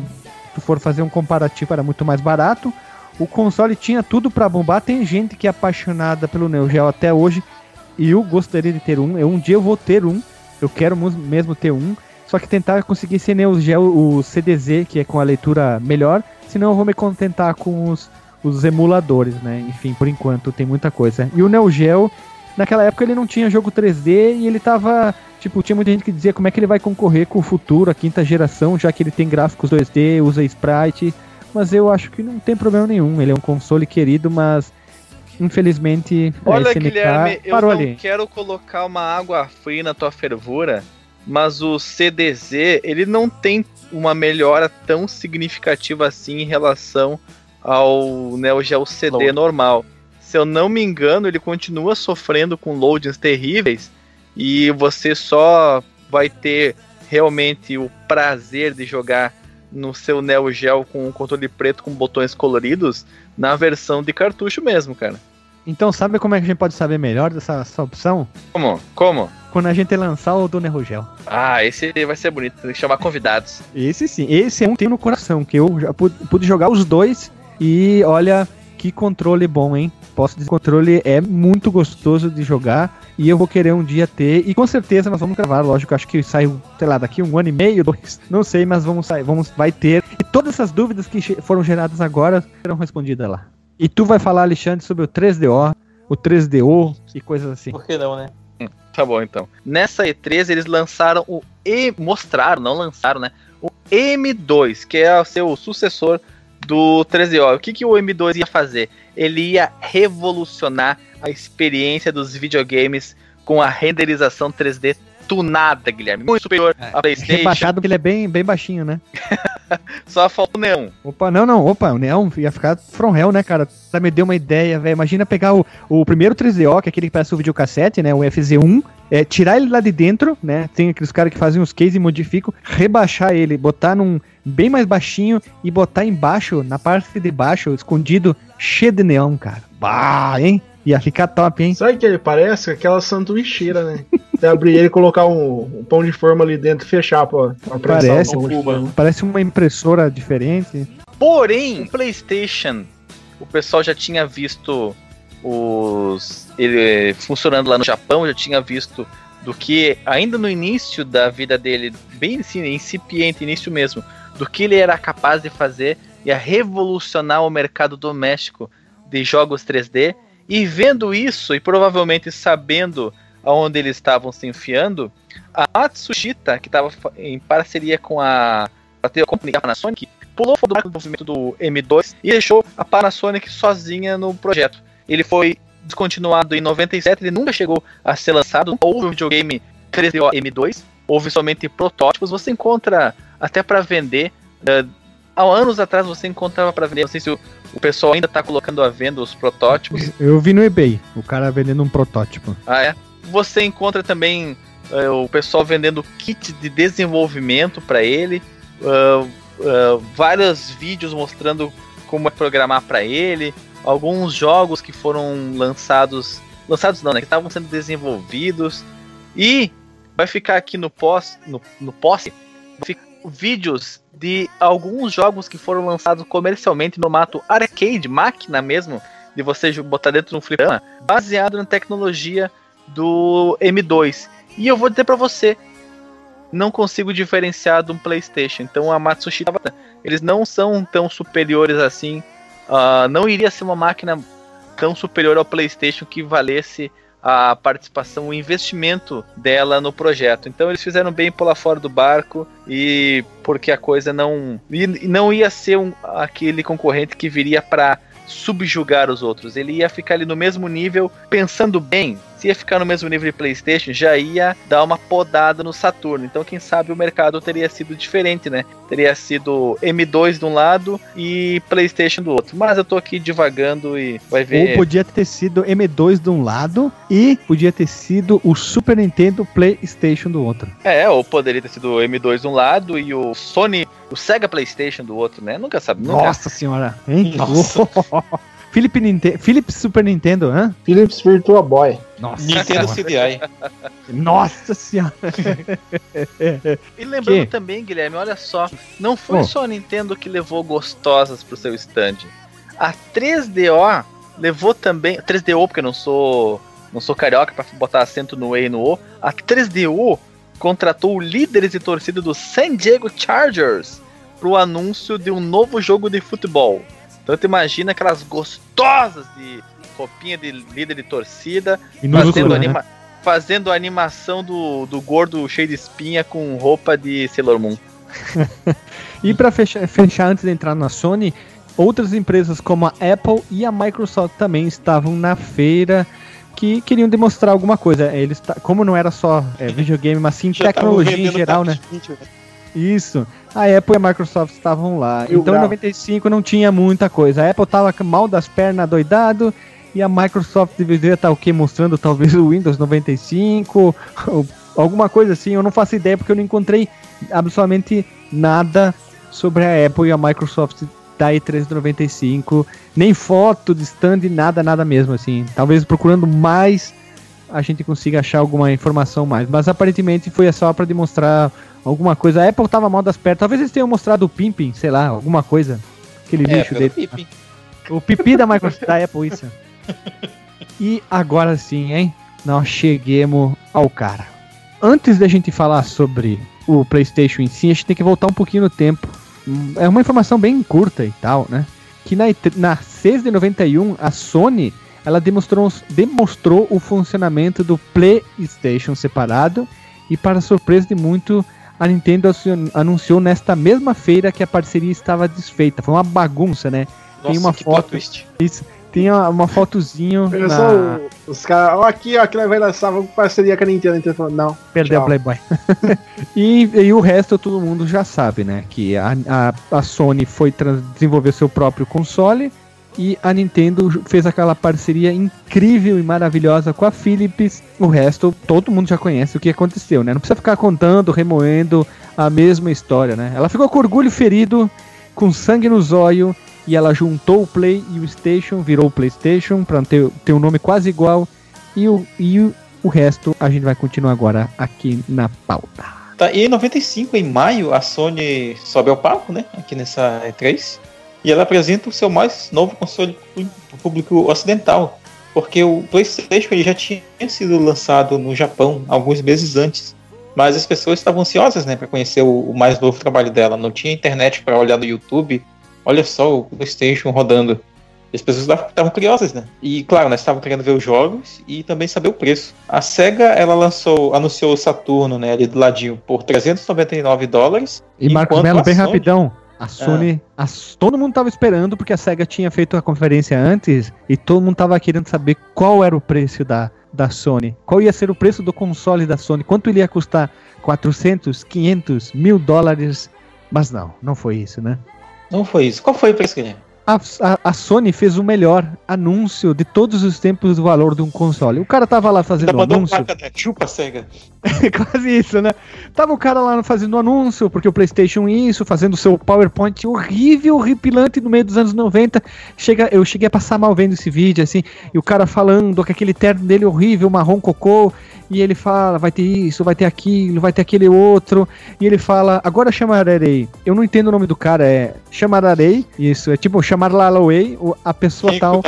se for fazer um comparativo era muito mais barato. O console tinha tudo pra bombar. Tem gente que é apaixonada pelo Neo Geo até hoje. E eu gostaria de ter um. Eu, um dia eu vou ter um. Eu quero mesmo ter um. Só que tentar conseguir esse Neo Geo, o CDZ, que é com a leitura melhor. Senão eu vou me contentar com os, os emuladores, né? Enfim, por enquanto tem muita coisa. E o Neo Geo, naquela época ele não tinha jogo 3D e ele tava. Tipo, tinha muita gente que dizia como é que ele vai concorrer com o futuro, a quinta geração, já que ele tem gráficos 2D, usa sprite. Mas eu acho que não tem problema nenhum. Ele é um console querido, mas infelizmente a Olha, SNK Guilherme, eu não ali. quero colocar uma água fria na tua fervura, mas o CDZ, ele não tem uma melhora tão significativa assim em relação ao Neo Geo CD Load. normal. Se eu não me engano, ele continua sofrendo com loadings terríveis e você só vai ter realmente o prazer de jogar no seu Neo Geo com um controle preto com botões coloridos na versão de cartucho mesmo, cara. Então, sabe como é que a gente pode saber melhor dessa essa opção? Como? Como? Quando a gente lançar o do Neo Geo. Ah, esse vai ser bonito. Tem que chamar convidados. Esse sim, esse é um tem no coração, que eu já pude, jogar os dois e olha que controle bom, hein? Posso dizer, o controle é muito gostoso de jogar e eu vou querer um dia ter. E com certeza nós vamos gravar, lógico, acho que sai, sei lá, daqui um ano e meio, dois, não sei, mas vamos sair, vamos, vai ter. E todas essas dúvidas que foram geradas agora serão respondidas lá. E tu vai falar, Alexandre, sobre o 3DO, o 3DO e coisas assim. Por que não, né? Tá bom, então. Nessa E3 eles lançaram o E. Mostraram, não lançaram, né? O M2, que é o seu sucessor do 3DO. O que, que o M2 ia fazer? Ele ia revolucionar a experiência dos videogames com a renderização 3D tunada, Guilherme. Muito superior a PlayStation. Rebaixado porque ele é bem, bem baixinho, né? Só falta o neon. Opa, não, não, opa, o Neon ia ficar from hell, né, cara? Tá me deu uma ideia, velho. Imagina pegar o, o primeiro 3DO, que é aquele que parece o videocassete, né? O FZ1, é, tirar ele lá de dentro, né? Tem aqueles caras que fazem os cases e modificam, rebaixar ele, botar num bem mais baixinho e botar embaixo, na parte de baixo, escondido, cheio de neon, cara. Bah, hein? Ia ficar top, hein? Sabe o que ele parece? Aquela sanduicheira, né? Você abrir ele e colocar um, um pão de forma ali dentro e fechar pra, pra Parece, forma. Parece uma impressora diferente. Porém, o PlayStation, o pessoal já tinha visto os ele funcionando lá no Japão, já tinha visto do que ainda no início da vida dele, bem assim, incipiente, início mesmo, do que ele era capaz de fazer e a revolucionar o mercado doméstico de jogos 3D. E vendo isso e provavelmente sabendo aonde eles estavam se enfiando, a Matsushita, que estava em parceria com a a companhia Panasonic, pulou fora do desenvolvimento do M2 e deixou a Panasonic sozinha no projeto. Ele foi descontinuado em 97, ele nunca chegou a ser lançado, não houve um videogame 3DO M2, houve somente protótipos, você encontra até para vender. Uh, há anos atrás você encontrava para vender, não sei se o, o pessoal ainda está colocando à venda os protótipos. Eu vi no eBay, o cara vendendo um protótipo. Ah, é? Você encontra também uh, o pessoal vendendo kit de desenvolvimento para ele, uh, uh, vários vídeos mostrando como é programar para ele, alguns jogos que foram lançados, lançados não, né, que estavam sendo desenvolvidos e vai ficar aqui no pós, no, no post, vídeos de alguns jogos que foram lançados comercialmente no mato arcade, máquina mesmo, de você botar dentro de um fliperama, baseado na tecnologia do M2. E eu vou dizer para você, não consigo diferenciar de um PlayStation. Então a Matsushita, eles não são tão superiores assim. Uh, não iria ser uma máquina tão superior ao PlayStation que valesse a participação, o investimento dela no projeto. Então eles fizeram bem pular fora do barco e porque a coisa não não ia ser um, aquele concorrente que viria para subjugar os outros. Ele ia ficar ali no mesmo nível, pensando bem. Se ia ficar no mesmo nível de PlayStation, já ia dar uma podada no Saturno. Então, quem sabe o mercado teria sido diferente, né? Teria sido M2 de um lado e PlayStation do outro. Mas eu tô aqui divagando e vai ver. Ou podia ter sido M2 de um lado e podia ter sido o Super Nintendo PlayStation do outro. É, ou poderia ter sido o M2 de um lado e o Sony, o Sega PlayStation do outro, né? Nunca sabe. Nunca. Nossa senhora, hein? Nossa. Philip Nintendo, Philips Super Nintendo, hã? Philips Virtua Boy. Nossa Nintendo CDI. Nossa senhora. e lembrando Que? também, Guilherme, olha só, não foi Oh. só a Nintendo que levou gostosas pro seu stand. A 3DO levou também, 3DO porque eu não sou não sou carioca pra botar acento no E e no O. A 3DO contratou líderes de torcida do San Diego Chargers pro anúncio de um novo jogo de futebol. Então tu imagina aquelas gostosas de roupinha de líder de torcida fazendo, né? anima fazendo a animação do, do gordo cheio de espinha com roupa de Sailor Moon. E pra fechar, fechar antes de entrar na Sony, outras empresas como a Apple e a Microsoft também estavam na feira que queriam demonstrar alguma coisa. Eles, ta- como não era só é, videogame, mas sim tecnologia em geral, né? vídeo, Isso. A Apple e a Microsoft estavam lá. Então em grau? 95 não tinha muita coisa. A Apple tava mal das pernas, doidado. E a Microsoft deveria estar o quê? Mostrando talvez o Windows 95, ou alguma coisa assim. Eu não faço ideia porque eu não encontrei absolutamente nada sobre a Apple e a Microsoft da E3 95. Nem foto de stand, nada, nada mesmo assim. Talvez procurando mais a gente consiga achar alguma informação mais. Mas aparentemente foi só para demonstrar alguma coisa. A Apple tava mal das pernas. Talvez eles tenham mostrado o Pimping, sei lá, alguma coisa. Aquele É, dele. O pipi da Microsoft, da Apple, isso. E agora sim, hein? Nós cheguemos ao cara. Antes da gente falar sobre o PlayStation em si, a gente tem que voltar um pouquinho no tempo. É uma informação bem curta e tal, né? Que na, E3 na 6 de 91, a Sony ela demonstrou, demonstrou o funcionamento do PlayStation separado e para surpresa de muito, a Nintendo anunciou- nesta mesma feira que a parceria estava desfeita. Foi uma bagunça, né? Tem Nossa, uma que foto. plot twist. Isso. Tem uma, uma fotozinho na... só o- os caras, ó, aqui, ó, que vai lançar, vamos parceria com a Nintendo. A Nintendo falou, não. Perdeu a Tchau. Playboy. e, e o resto todo mundo já sabe, né? Que a, a, a Sony foi desenvolver seu próprio console e a Nintendo fez aquela parceria incrível e maravilhosa com a Philips. O resto todo mundo já conhece o que aconteceu, né? Não precisa ficar contando, remoendo a mesma história, né? Ela ficou com orgulho ferido, com sangue no zóio e ela juntou o Play e o Station, virou o PlayStation para ter, ter um nome quase igual. E o, e o, o resto a gente vai continuar agora aqui na pauta. Tá, e em 95, em maio, a Sony sobe ao palco, né? Aqui nessa E3. E ela apresenta o seu mais novo console para o público ocidental. porque o PlayStation ele já tinha sido lançado no Japão alguns meses antes. Mas as pessoas estavam ansiosas, né, para conhecer o, o, mais novo trabalho dela. Não tinha internet para olhar no YouTube. Olha só o PlayStation rodando. As pessoas estavam curiosas, né? E claro, nós estávamos querendo ver os jogos e também saber o preço. A Sega, ela lançou, anunciou o Saturno, né, ali do ladinho, por 399 dólares. E Marcos Mello, bem Sony... rapidão. A Sony, ah. a, todo mundo tava esperando porque a SEGA tinha feito a conferência antes e todo mundo tava querendo saber qual era o preço da, da Sony. Qual ia ser o preço do console da Sony? Quanto ele ia custar? 400, 500, mil dólares? Mas não, não foi isso, né? Não foi isso. Qual foi o preço, Guilherme? a, a, a, Sony fez o melhor anúncio de todos os tempos do valor de um console. O cara tava lá fazendo um anúncio. Né? Chupa cega. Quase isso, né? Tava o cara lá fazendo anúncio, porque o PlayStation isso, fazendo o seu PowerPoint horrível, horripilante no meio dos anos 90. Chega, eu cheguei a passar mal vendo esse vídeo, assim, e o cara falando com aquele terno dele horrível, marrom cocô, e ele fala, vai ter isso, vai ter aquilo, vai ter aquele outro, e ele fala, agora chamarei. Eu não entendo o nome do cara, é chamarei, isso, é tipo chamar Lalaway, a pessoa Quem tal.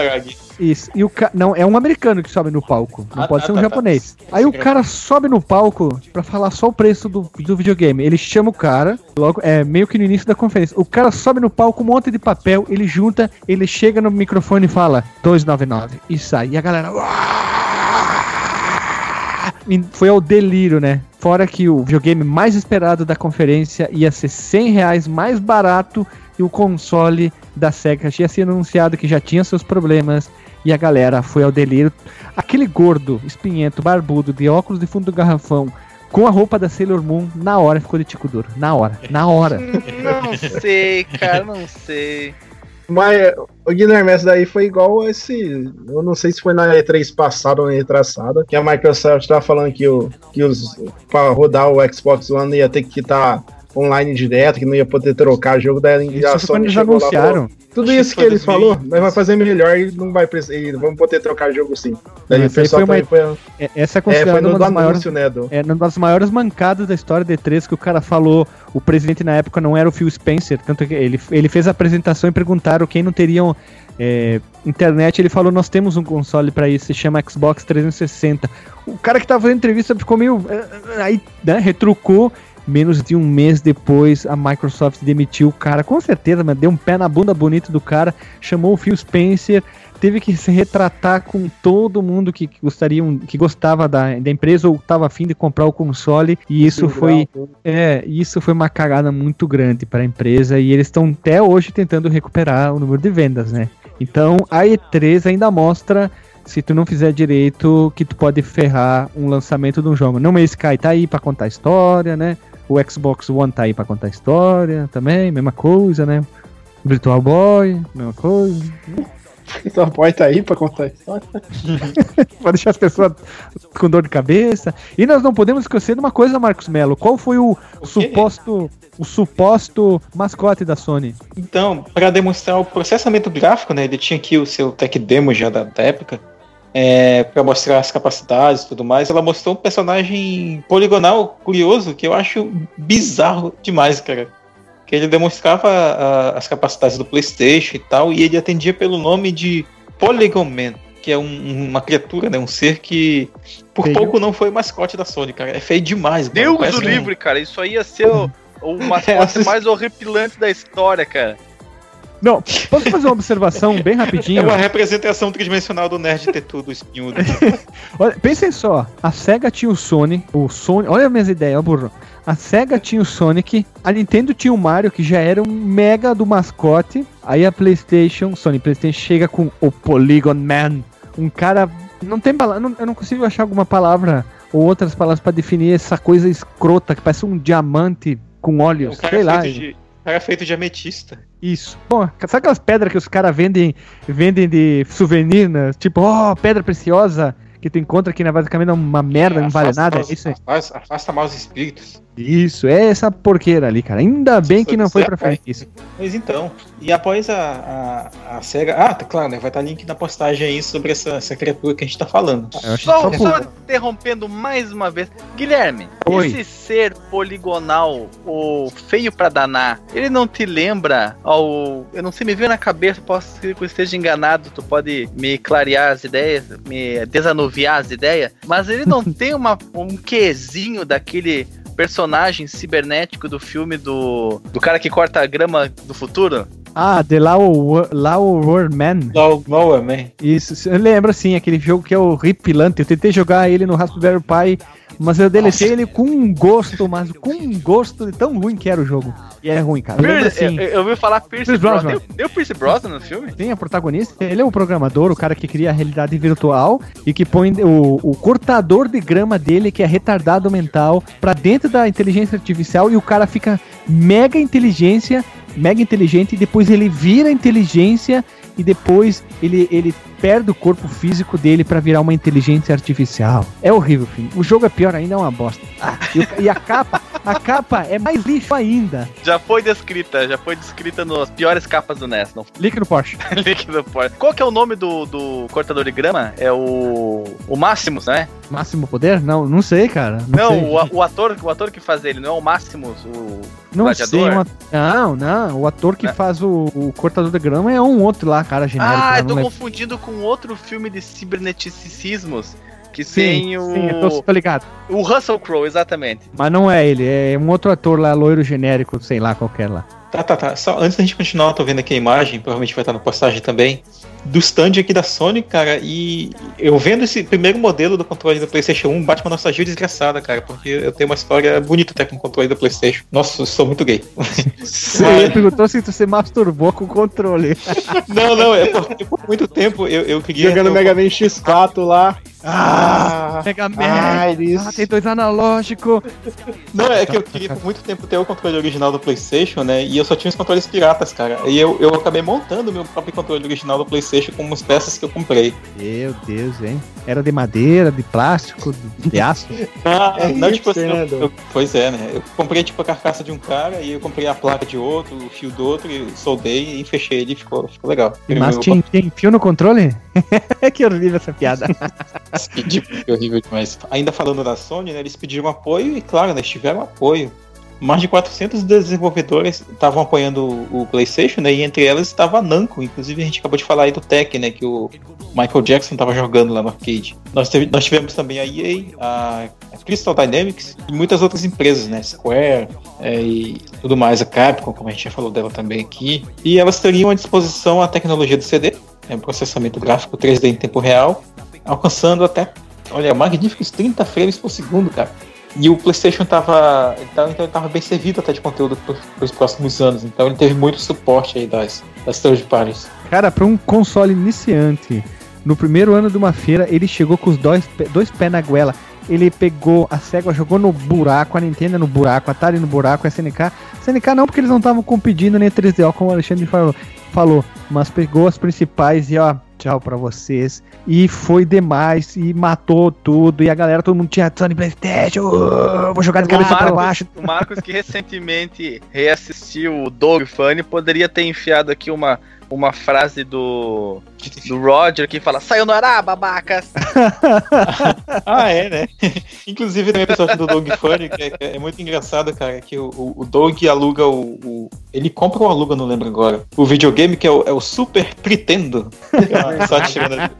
Isso. E o ca... Não, é um americano que sobe no palco. Não ah, pode tá, ser um tá, tá. japonês. Tá. Aí o cara sobe no palco pra falar só o preço do, do videogame. Ele chama o cara, logo, é meio que no início da conferência. O cara sobe no palco, um monte de papel, ele junta, ele chega no microfone e fala 299 e sai. E a galera. Foi ao delírio, né? Fora que o videogame mais esperado da conferência ia ser 100 reais mais barato e o console da Sega tinha sido anunciado que já tinha seus problemas e a galera foi ao delírio. Aquele gordo, espinhento, barbudo, de óculos de fundo do garrafão, com a roupa da Sailor Moon, na hora ficou de tico duro. Na hora, na hora. não sei, cara, não sei. Mas o Guilherme, essa daí foi igual esse. Eu não sei se foi na E3 passada ou na retrasada, que a Microsoft tava falando que, o, que os, pra rodar o Xbox One ia ter que estar online direto, que não ia poder trocar jogo, daí a Sony eles anunciaram. Lá, tudo isso que ele falou, mas vai fazer melhor e não vai precisar. Vamos poder trocar jogo sim. Daí o pessoal foi uma, foi, é, essa é considerada é, uma, das maiores, né, do... é, uma das maiores mancadas da história de E3 que o cara falou. O presidente na época não era o Phil Spencer, tanto que ele, ele fez a apresentação e perguntaram quem não teriam é, internet. Ele falou: Nós temos um console para isso, se chama Xbox 360. O cara que tava fazendo entrevista ficou meio. É, aí, né, retrucou Menos de um mês depois, a Microsoft demitiu o cara, com certeza, mas deu um pé na bunda bonito do cara, chamou o Phil Spencer, teve que se retratar com todo mundo que, gostariam, que gostava da, da empresa ou estava afim de comprar o console, e isso foi, é, isso foi uma cagada muito grande para a empresa, e eles estão até hoje tentando recuperar o número de vendas, né? Então a E3 ainda mostra se tu não fizer direito, que tu pode ferrar um lançamento de um jogo. Não, mas Sky tá aí para contar história, né? O Xbox One tá aí pra contar história também, mesma coisa, né? Virtual Boy, mesma coisa. Virtual Boy tá aí pra contar história. pra deixar as pessoas com dor de cabeça. E nós não podemos esquecer de uma coisa, Marcos Melo. Qual foi o, o suposto o suposto mascote da Sony? Então, para demonstrar o processamento gráfico, né? Ele tinha aqui o seu tech demo já da, da época é, para mostrar as capacidades e tudo mais, ela mostrou um personagem poligonal curioso que eu acho bizarro demais, cara. Que ele demonstrava a, as capacidades do PlayStation e tal, e ele atendia pelo nome de Polygon Man, que é um, uma criatura, né, um ser que por feio. pouco não foi mascote da Sony, cara. É feio demais. Deus do livre, cara. Isso aí ia ser o, o mascote mais horripilante da história, cara. Não, posso fazer uma observação bem rapidinho? É uma representação tridimensional do nerd ter tudo espinhudo. olha, pensem só, a SEGA tinha o Sony, o Sony, olha as minhas ideias, burro. A SEGA tinha o Sonic, a Nintendo tinha o Mario, que já era um mega do mascote. Aí a PlayStation, Sony PlayStation chega com o Polygon Man, um cara não tem palavra, eu não consigo achar alguma palavra ou outras palavras para definir essa coisa escrota que parece um diamante com óleos, sei lá. De, era feito de ametista. Isso. Bom, sabe aquelas pedras que os caras vendem, vendem de souvenir, né? Tipo, ó, oh, pedra preciosa que tu encontra aqui na basicamente é uma merda, é, não vale nada. Maus, isso afasta, afasta maus espíritos. Isso, é essa porqueira ali, cara. Ainda bem que não foi pra frente isso. Mas então, e após a, a, a SEGA. Ah, tá claro, né? Vai estar link na postagem aí sobre essa, essa criatura que a gente tá falando. Acho Só, só interrompendo mais uma vez. Guilherme, Oi. esse ser poligonal, o feio pra danar, ele não te lembra ao. Eu não sei, me veio na cabeça, posso ser que eu esteja enganado, tu pode me clarear as ideias, me desanuviar as ideias, mas ele não tem uma, um quezinho daquele personagem cibernético do filme do. do cara que corta a grama do futuro? Ah, The Law, Law War Man. No, no, man. Isso, eu lembro sim, aquele jogo que é o Ripilante. Eu tentei jogar ele no Raspberry Pi, mas eu deletei ele com um gosto, mas com um gosto de tão ruim que era o jogo. E é ruim, cara. Eu assim. eu, eu ouvi falar Pierce Pierce Brosnan. Brosnan. Deu, deu Pierce Brosnan no filme? Tem a protagonista, ele é o programador, o cara que cria a realidade virtual e que põe o, o cortador de grama dele, que é retardado mental, pra dentro da inteligência artificial e o cara fica mega inteligência, mega inteligente e depois ele vira inteligência e depois ele, ele perde o corpo físico dele pra virar uma inteligência artificial. É horrível, filho. O jogo é pior ainda, é uma bosta. Ah, e, o- e a capa, a capa é mais lixo ainda. Já foi descrita, já foi descrita nas piores capas do NES. Não no Porsche. líquido forte. Qual que é o nome do, do cortador de grama? É o. O Máximos, né? Máximo poder? Não, não sei, cara. Não, sei. o, o ator, o ator que faz ele, não é o Máximos, o. Não Gladiador? sei, não, não. O ator que É. faz o, o cortador de grama é um outro lá, cara genérico. Ah, eu tô não confundindo com outro filme de ciberneticismos. Que Sim, tem o. sim, eu tô, tô ligado. O Russell Crowe, exatamente. Mas não é ele, é um outro ator lá, loiro genérico, sei lá, qualquer lá. Tá, tá, tá. Só antes da gente continuar, eu tô vendo aqui a imagem, provavelmente vai estar na postagem também, do stand aqui da Sony, cara, e eu vendo esse primeiro modelo do controle do PlayStation 1, bate uma nostalgia desgraçada, cara, porque eu tenho uma história bonita até com o controle do PlayStation. Nossa, eu sou muito gay. Ele perguntou se se masturbou com o controle. não, não, é porque por muito tempo eu, eu queria. Jogando eu, Mega Man X4 lá. Ah, Mega Man. ah, eles... Ah, tem dois analógicos. Não, é que eu queria por muito tempo ter o controle original do PlayStation, né? E eu só tinha os controles piratas, cara. E eu, eu acabei montando o meu próprio controle original do PlayStation com umas peças que eu comprei. Meu Deus, hein? Era de madeira, de plástico, de aço. Ah, É não, tipo assim, né, eu- pois é, né? Eu comprei tipo a carcaça de um cara e eu comprei a placa de outro, o fio do outro, e soldei e fechei ele e ficou, ficou legal. Mas Eu- tinha, tinha fio no controle? que horrível essa piada. Que que horrível demais. Ainda falando da Sony, né, eles pediram apoio e, claro, né, eles tiveram apoio. Mais de 400 desenvolvedores estavam apoiando o PlayStation, né, e entre elas estava a Namco. Inclusive, a gente acabou de falar aí do Tekken, né, que o Michael Jackson estava jogando lá no arcade. Nós, teve- nós tivemos também a EA, a Crystal Dynamics e muitas outras empresas, né, Square é, e tudo mais, a Capcom, como a gente já falou dela também aqui. E elas teriam à disposição a tecnologia do CD, né, processamento gráfico 3D em tempo real, alcançando até, olha, magníficos 30 frames por segundo, cara. E o PlayStation tava, tava, então ele tava bem servido até de conteúdo para os próximos anos, então ele teve muito suporte aí das, das third parties. Cara, para um console iniciante, no primeiro ano de uma feira, ele chegou com os dois, dois pés na goela. Ele pegou a Sega, jogou no buraco, a Nintendo no buraco, a Atari no buraco, a SNK. SNK não, porque eles não estavam competindo nem a 3DO, como o Alexandre falou, falou, mas pegou as principais e ó, tchau pra vocês. E foi demais, e matou tudo, e a galera, todo mundo tinha Sony Playstation, uh, vou jogar de cabeça pra Marcos, baixo. o Marcos que recentemente reassistiu o Dog Funny poderia ter enfiado aqui uma, uma frase do, do Roger que fala Sayonara, babacas! Ah, é, né? Inclusive tem um episódio do Dog Funny que é, é muito engraçado, cara, que o, o, o Dog aluga o, o- Ele compra ou aluga, não lembro agora. O videogame que é o, é o Super Pretendo. Que é uma sátira da-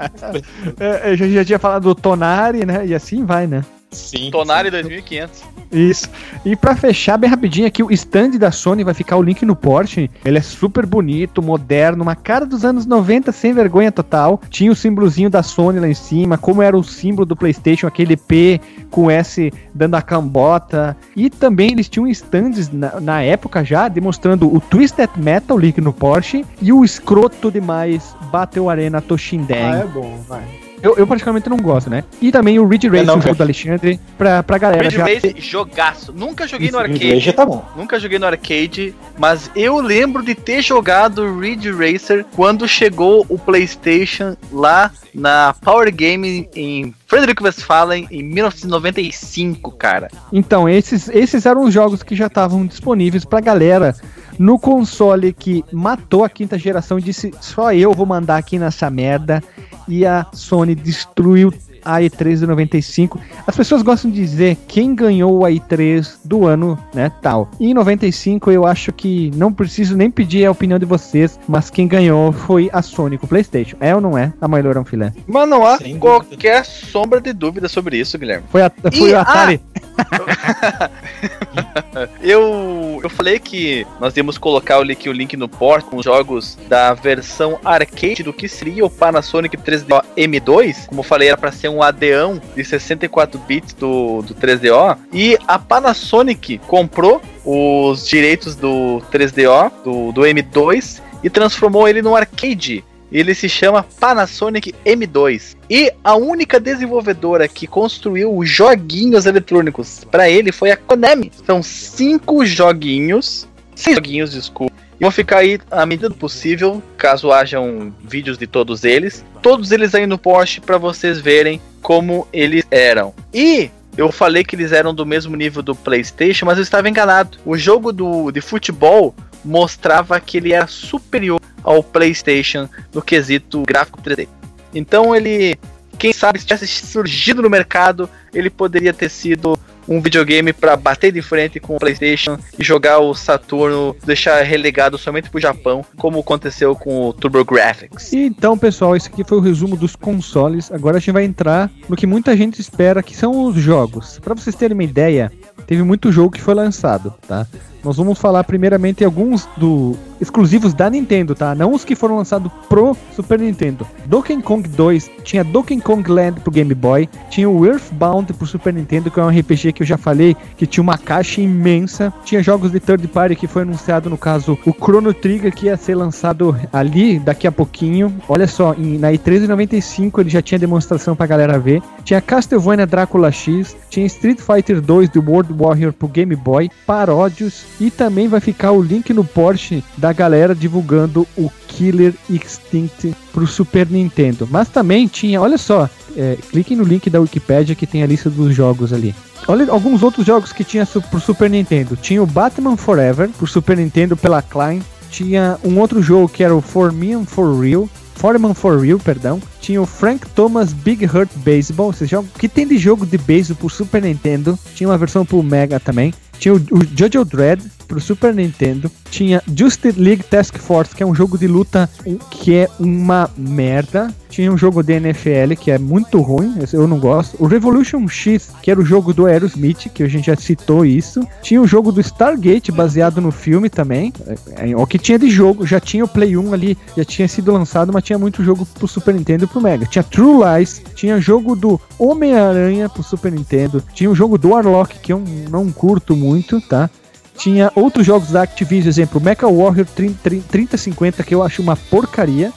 É, eu já, já tinha falado do Tonari, né? E assim vai, né? Sim. Tonari 2500. Isso. E pra fechar bem rapidinho aqui, o stand da Sony vai ficar o link no Porsche. Ele é super bonito, moderno, uma cara dos anos 90, sem vergonha total. Tinha o símbolozinho da Sony lá em cima, como era o símbolo do PlayStation, aquele P com S dando a cambota. E também eles tinham stands na, na época já, demonstrando o Twisted Metal link no Porsche e o escroto demais Battle Arena Toshinden. Ah, é bom, vai. Eu, eu particularmente não gosto, né? E também o Ridge Race, não, o jogo do Alexandre, pra, pra galera Ridge já. Race, jogaço. Nunca joguei Isso, no Ridge arcade. Racer tá bom. Nunca joguei no arcade, mas eu lembro de ter jogado Ridge Racer quando chegou o PlayStation lá na Power Game em Frederick Westphalen em 1995, cara. Então, esses, esses eram os jogos que já estavam disponíveis pra galera no console que matou a quinta geração e disse: só eu vou mandar aqui nessa merda. E a Sony destruiu a E3 de 95. As pessoas gostam de dizer quem ganhou a E3 do ano, né, tal. E em 95 eu acho que não preciso nem pedir a opinião de vocês, mas quem ganhou foi a Sony com o PlayStation. É ou não é? A Mailor é um filé. Mas não há Sem dúvida. qualquer sombra de dúvida sobre isso, Guilherme. Foi, a, foi E- o Atari. Eu, eu falei que nós íamos colocar o link, o link no port com os jogos da versão arcade do que seria o Panasonic 3DO M2. Como eu falei, era para ser um adeão de 64 bits do, do 3DO. E a Panasonic comprou os direitos do 3DO, do, do M2, e transformou ele no arcade. Ele se chama Panasonic M2. E a única desenvolvedora que construiu os joguinhos eletrônicos para ele foi a Konami. São cinco joguinhos, seis joguinhos, desculpa. E vão ficar aí à medida do possível, caso hajam vídeos de todos eles. Todos eles aí no post para vocês verem como eles eram. E eu falei que eles eram do mesmo nível do PlayStation, mas eu estava enganado. O jogo do, de futebol mostrava que ele era superior ao PlayStation no quesito gráfico 3D. Então ele, quem sabe, se tivesse surgido no mercado, ele poderia ter sido um videogame para bater de frente com o PlayStation e jogar o Saturno, deixar relegado somente pro Japão, como aconteceu com o TurboGrafx. Então, pessoal, esse aqui foi o resumo dos consoles. Agora a gente vai entrar no que muita gente espera, que são os jogos. Para vocês terem uma ideia, teve muito jogo que foi lançado, tá? Nós vamos falar primeiramente alguns do exclusivos da Nintendo, tá? Não os que foram lançados pro Super Nintendo. Donkey Kong 2 tinha Donkey Kong Land pro Game Boy, tinha o Earthbound pro Super Nintendo, que é um RPG que eu já falei, que tinha uma caixa imensa. Tinha jogos de third party que foi anunciado, no caso, o Chrono Trigger, que ia ser lançado ali daqui a pouquinho. Olha só, em, na E3 de 95 ele já tinha demonstração pra galera ver. Tinha Castlevania Drácula X, tinha Street Fighter 2 do World Warrior pro Game Boy, paródios e também vai ficar o link no Porsche da galera divulgando o Killer Instinct pro Super Nintendo. Mas também tinha, olha só, é, cliquem no link da Wikipedia que tem a lista dos jogos ali. Olha alguns outros jogos que tinha su- pro Super Nintendo. Tinha o Batman Forever pro Super Nintendo pela Klein. Tinha um outro jogo que era o For Me and For Real. Foreman for Real, perdão. Tinha o Frank Thomas Big Hurt Baseball. Ou seja, o que tem de jogo de beisebol pro Super Nintendo. Tinha uma versão pro Mega também. Tinha o, o Jojo Dread pro Super Nintendo. Tinha Justice League Task Force, que é um jogo de luta que é uma merda. Tinha um jogo de NFL que é muito ruim, eu não gosto. O Revolution X, que era o jogo do Aerosmith, que a gente já citou isso. Tinha o jogo do Stargate, baseado no filme também. É, é, o que tinha de jogo, já tinha o Play 1 ali, já tinha sido lançado, mas tinha muito jogo pro Super Nintendo e pro Mega. Tinha True Lies, tinha jogo do Homem-Aranha pro Super Nintendo, tinha o jogo do Warlock, que eu não curto muito, tá? Tinha outros jogos da Activision, exemplo, Mecha Warrior 30, 30, 3050, que eu acho uma porcaria.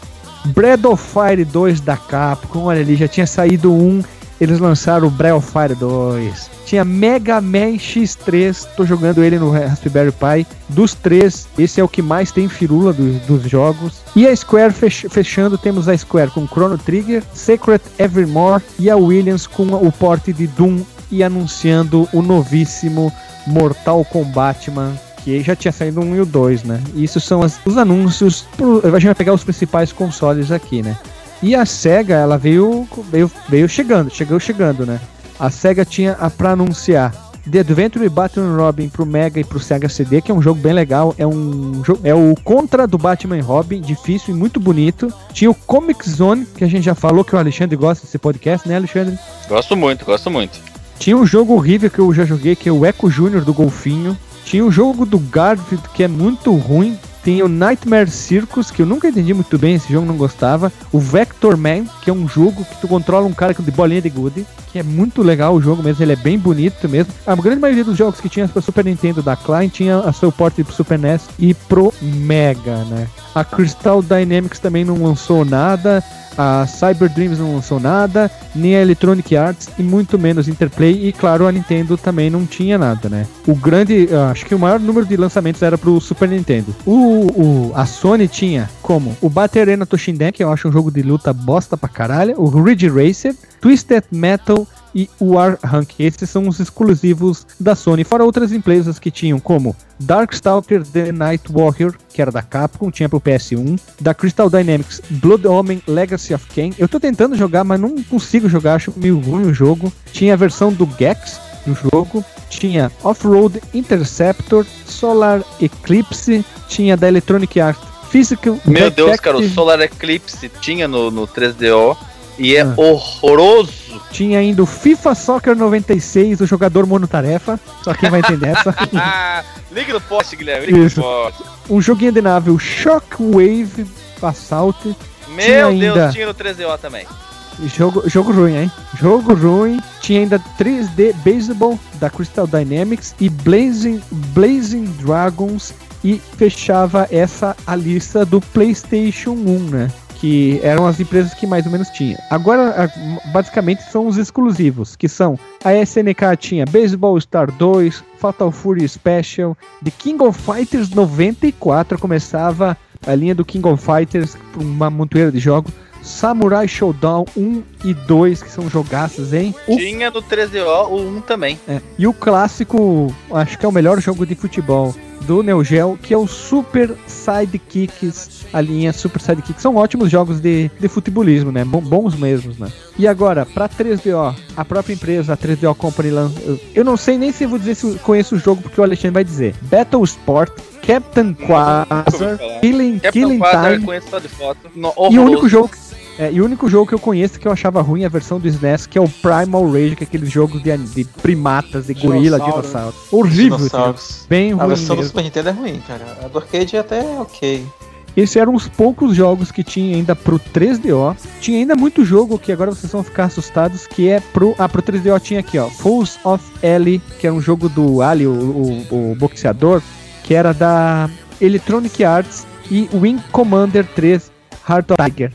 Breath of Fire 2 da Capcom, olha ali, já tinha saído um, eles lançaram o Breath of Fire 2. Tinha Mega Man X3, tô jogando ele no Raspberry Pi. Dos três, esse é o que mais tem firula do- dos jogos. E a Square fech- fechando, temos a Square com Chrono Trigger, Secret Evermore e a Williams com o porte de Doom e anunciando o novíssimo Mortal Kombat Man, que já tinha saído 1 e o 2, né? E isso são as- os anúncios. pro- a gente vai pegar os principais consoles aqui, né? E a SEGA, ela veio, veio, veio chegando, chegou chegando, né? A SEGA tinha a pra anunciar The Adventure Batman Robin pro Mega e pro Sega CD, que é um jogo bem legal. É um é o contra do Batman Robin, difícil e muito bonito. Tinha o Comic Zone, que a gente já falou que o Alexandre gosta desse podcast, né, Alexandre? Gosto muito, gosto muito. Tinha um jogo horrível que eu já joguei, que é o Echo Júnior do Golfinho. Tinha o jogo do Garfield, que é muito ruim. Tem o Nightmare Circus, que eu nunca entendi muito bem, esse jogo não gostava. O Vector Man, que é um jogo que tu controla um cara de bolinha de gude, que é muito legal o jogo mesmo, ele é bem bonito mesmo. A grande maioria dos jogos que tinha para Super Nintendo da Klein tinha a seu porte pro Super NES e pro Mega, né? A Crystal Dynamics também não lançou nada. A Cyber Dreams não lançou nada, nem a Electronic Arts e muito menos Interplay. E claro, a Nintendo também não tinha nada, né? O grande, acho que o maior número de lançamentos era pro Super Nintendo. O, o a Sony tinha como o Battle Arena Toshinden, que eu acho um jogo de luta bosta pra caralho, o Ridge Racer, Twisted Metal e War Rank. Esses são os exclusivos da Sony, fora outras empresas que tinham, como Darkstalker The Night Warrior, que era da Capcom, tinha pro PS1, da Crystal Dynamics Blood Omen Legacy of Kain. Eu tô tentando jogar, mas não consigo jogar, acho meio ruim o jogo. Tinha a versão do Gex do jogo, tinha Off-Road Interceptor, Solar Eclipse, tinha da Electronic Arts Physical Meu Deus, cara, o Solar Eclipse tinha no, no 3DO e é ah. horroroso. Tinha ainda o FIFA Soccer 96, o jogador monotarefa. Só quem vai entender essa. liga no poste, Guilherme. Liga Isso. no poste. Um joguinho de nave, o Shockwave Assault. Meu tinha Deus, ainda... tinha no 3DO também. Jogo, jogo ruim, hein? Jogo ruim. Tinha ainda 3D Baseball da Crystal Dynamics e Blazing, Blazing Dragons. E fechava essa a lista do PlayStation 1, né? Que eram as empresas que mais ou menos tinha. Agora, basicamente, são os exclusivos, que são a SNK tinha Baseball Star 2, Fatal Fury Special, The King of Fighters 94 começava a linha do King of Fighters, uma montoeira de jogos. Samurai Showdown 1 e 2, que são jogaços, hein? O... Tinha no 3DO o 1 também. É. E o clássico, acho que é o melhor jogo de futebol do Neo Geo, que é o Super Sidekicks, a linha Super Sidekicks. São ótimos jogos de, de futebolismo, né? Bons mesmos, né? E agora, pra 3DO, a própria empresa, a 3DO Company, eu não sei nem se eu vou dizer se conheço o jogo, porque o Alexandre vai dizer. Battle Sport, Captain Quasar, Killing, Killing Time. No, e o único jogo é, e o único jogo que eu conheço que eu achava ruim é a versão do SNES, que é o Primal Rage, que é aqueles jogos de, de primatas, de gorila, dinossauro. Horrível. Bem ruim. A versão mesmo. do Super Nintendo é ruim, cara. A do arcade é até ok. Esses eram os poucos jogos que tinha ainda pro 3DO. Tinha ainda muito jogo que agora vocês vão ficar assustados, que é pro. Ah, pro 3DO tinha aqui, ó. Fools of Ellie, que é um jogo do Ali, o, o, o boxeador, que era da Electronic Arts, e Wing Commander 3, Heart of Tiger.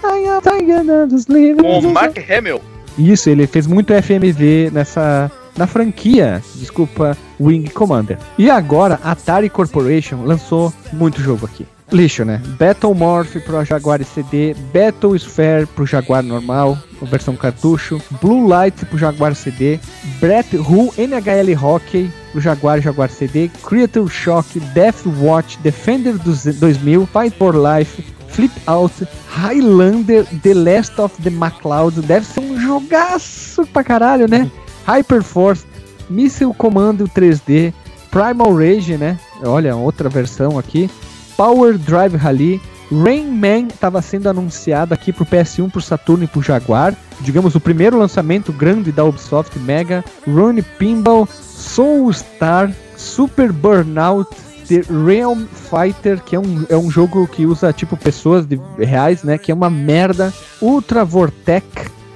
Com o Mark Hamill. Isso, ele fez muito FMV nessa na franquia, desculpa, Wing Commander. E agora Atari Corporation lançou muito jogo aqui. Lixo, né? Battle Morph pro Jaguar CD, Battle Sphere pro Jaguar normal, versão cartucho, Blue Light pro Jaguar CD, Brett Who NHL Hockey pro Jaguar Jaguar CD, Creature Shock, Death Watch, Defender 2000, Fight for Life, Flip Out, Highlander, The Last of the MacLeod, deve ser um jogaço pra caralho, né? Hyperforce, Missile Commando 3D, Primal Rage, né? Olha, outra versão aqui. Power Drive Rally, Rain Man estava sendo anunciado aqui pro PS1, pro Saturno e pro Jaguar. Digamos, o primeiro lançamento grande da Ubisoft Mega. Run Pinball, Soul Star, Super Burnout, The Realm Fighter, que é um, é um jogo que usa tipo pessoas de, reais, né? Que é uma merda. Ultra Vortec,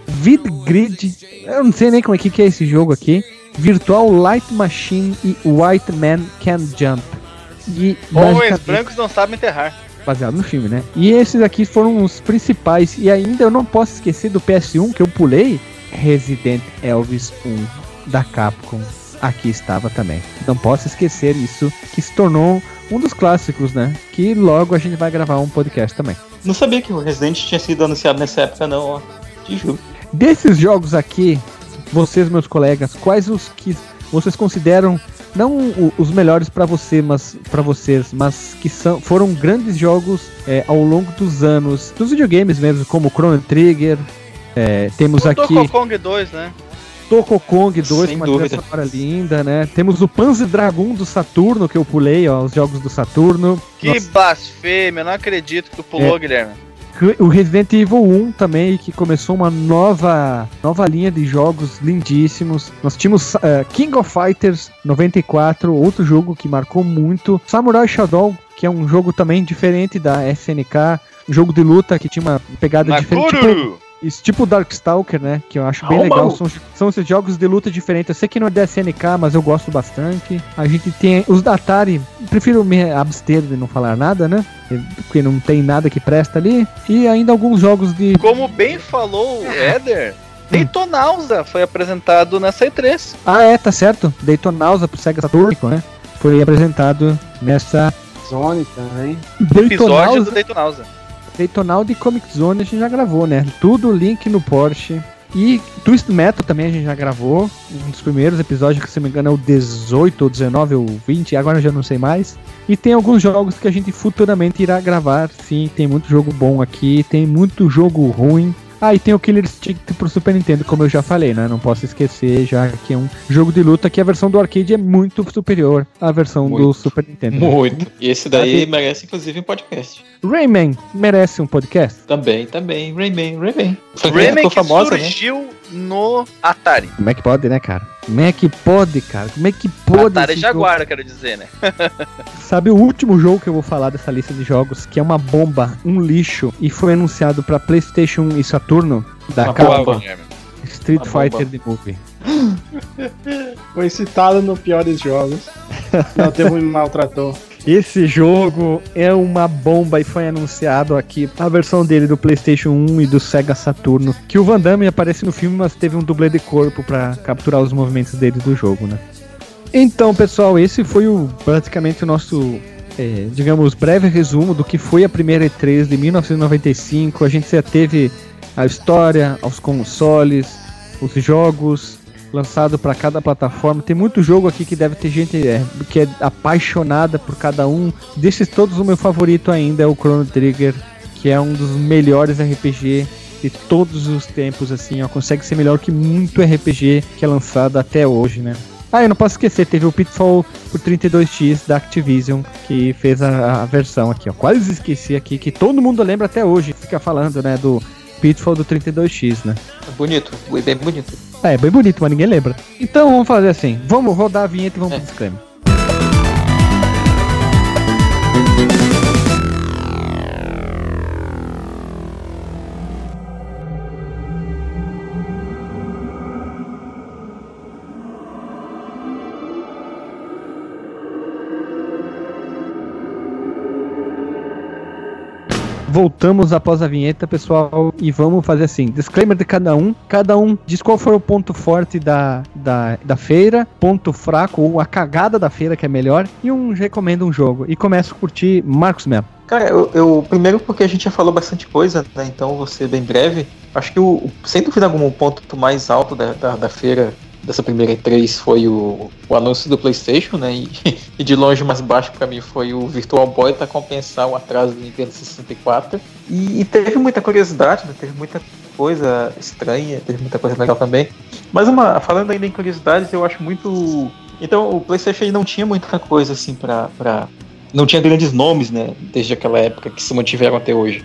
Vidgrid, eu não sei nem como é que, que é esse jogo aqui. Virtual Light Machine e White Man Can Jump. E Homens brancos não sabem enterrar. Baseado no filme, né? E esses aqui foram os principais. E ainda eu não posso esquecer do PS1 que eu pulei. Resident Elvis 1 da Capcom aqui estava também. Não posso esquecer isso, que se tornou um dos clássicos, né? Que logo a gente vai gravar um podcast também. Não sabia que o Resident tinha sido anunciado nessa época, não, ó. Te juro. Desses jogos aqui, vocês, meus colegas, quais os que vocês consideram não os melhores para você, mas para vocês, mas que são, foram grandes jogos é, ao longo dos anos, dos videogames mesmo, como Chrono Trigger. É, temos o aqui. Donkey Kong 2, né? Donkey Kong 2 com uma trilha sonora linda, né? Temos o Panzer Dragon do Saturno, que eu pulei, ó, os jogos do Saturno. Que Nossa. blasfêmia, não acredito que tu pulou, é. Guilherme. O Resident Evil 1 também, que começou uma nova, nova linha de jogos lindíssimos. Nós tínhamos uh, King of Fighters 94, outro jogo que marcou muito. Samurai Shodown, que é um jogo também diferente da SNK. Um jogo de luta que tinha uma pegada diferente. Tipo, Isso, tipo Darkstalker, né? Que eu acho bem Ah, legal. São, são esses jogos de luta diferentes. Eu sei que não é da SNK, mas eu gosto bastante. A gente tem os da Atari. Prefiro me abster de não falar nada, né? Porque não tem nada que presta ali. E ainda alguns jogos de. Como bem falou o Éder, Daytonausa foi apresentado nessa E3. Ah, é, tá certo. Daytonausa pro Sega Saturn, né? Foi apresentado nessa Zone também. Episódio Daytonausa. do Daytonausa. Daytonausa e Comic Zone a gente já gravou, né? Tudo link no Porsche. E Twist Metal também a gente já gravou. Um dos primeiros episódios, que se não me engano é o 18 ou 19 ou 20, agora eu já não sei mais. E tem alguns jogos que a gente futuramente irá gravar. Sim, tem muito jogo bom aqui, tem muito jogo ruim. Ah, e tem o Killer Instinct pro Super Nintendo, como eu já falei, né? Não posso esquecer, já que é um jogo de luta que a versão do arcade é muito superior à versão do Muito. Super Nintendo. Muito. E esse daí Sabe- merece, inclusive, um podcast. Rayman merece um podcast? Também, também. Rayman, Rayman. Rayman que famosa, né? surgiu no Atari. Como é que pode, né, cara? Como é que pode, cara? Como é que pode? Atari Jaguar, eu quero dizer, né? jogo? Sabe o último jogo que eu vou falar dessa lista de jogos, que é uma bomba, um lixo, e foi anunciado pra PlayStation e Saturno da Uma bomba. Street Uma bomba. Fighter The Movie. Foi citado no piores jogos. Não teve um me maltratou. Esse jogo é uma bomba e foi anunciado aqui a versão dele do PlayStation 1 e do Sega Saturno. Que o Van Damme aparece no filme, mas teve um dublê de corpo pra capturar os movimentos dele do jogo, né? Então, pessoal, esse foi o praticamente o nosso, é, digamos, breve resumo do que foi a primeira E3 de 1995. A gente já teve a história, os consoles, os jogos lançado para cada plataforma. Tem muito jogo aqui que deve ter gente é, que é apaixonada por cada um. Desses todos, o meu favorito ainda é o Chrono Trigger, que é um dos melhores RPG de todos os tempos, assim, ó, consegue ser melhor que muito RPG que é lançado até hoje, né? Ah, eu não posso esquecer, teve o Pitfall por 32X da Activision, que fez a, a versão aqui, ó. Quase esqueci aqui, que todo mundo lembra até hoje, fica falando, né, do Pitfall do 32X, né? Bonito, bem bonito. É, bem bonito, mas ninguém lembra. Então vamos fazer assim, vamos rodar a vinheta e vamos É. pro disclaimer. Voltamos após a vinheta, pessoal, e vamos fazer assim: disclaimer de cada um. Cada um diz qual foi o ponto forte da, da, da feira, ponto fraco ou a cagada da feira, que é melhor, e um recomenda um jogo. E começo por ti, Marcos Melo. Cara, eu, eu- primeiro porque a gente já falou bastante coisa, né? Então vou ser bem breve. Acho que o- sem dúvida alguma, o ponto mais alto da, da, da feira dessa primeira E3 foi o, o anúncio do PlayStation, né? E, e de longe mais baixo pra mim foi o Virtual Boy para compensar o atraso do Nintendo 64. E, e teve muita curiosidade, né? Teve muita coisa estranha, teve muita coisa legal também. Mas uma, falando ainda em curiosidades, eu acho muito. Então o PlayStation não tinha muita coisa assim pra. pra... Não tinha grandes nomes, né? Desde aquela época que se mantiveram até hoje.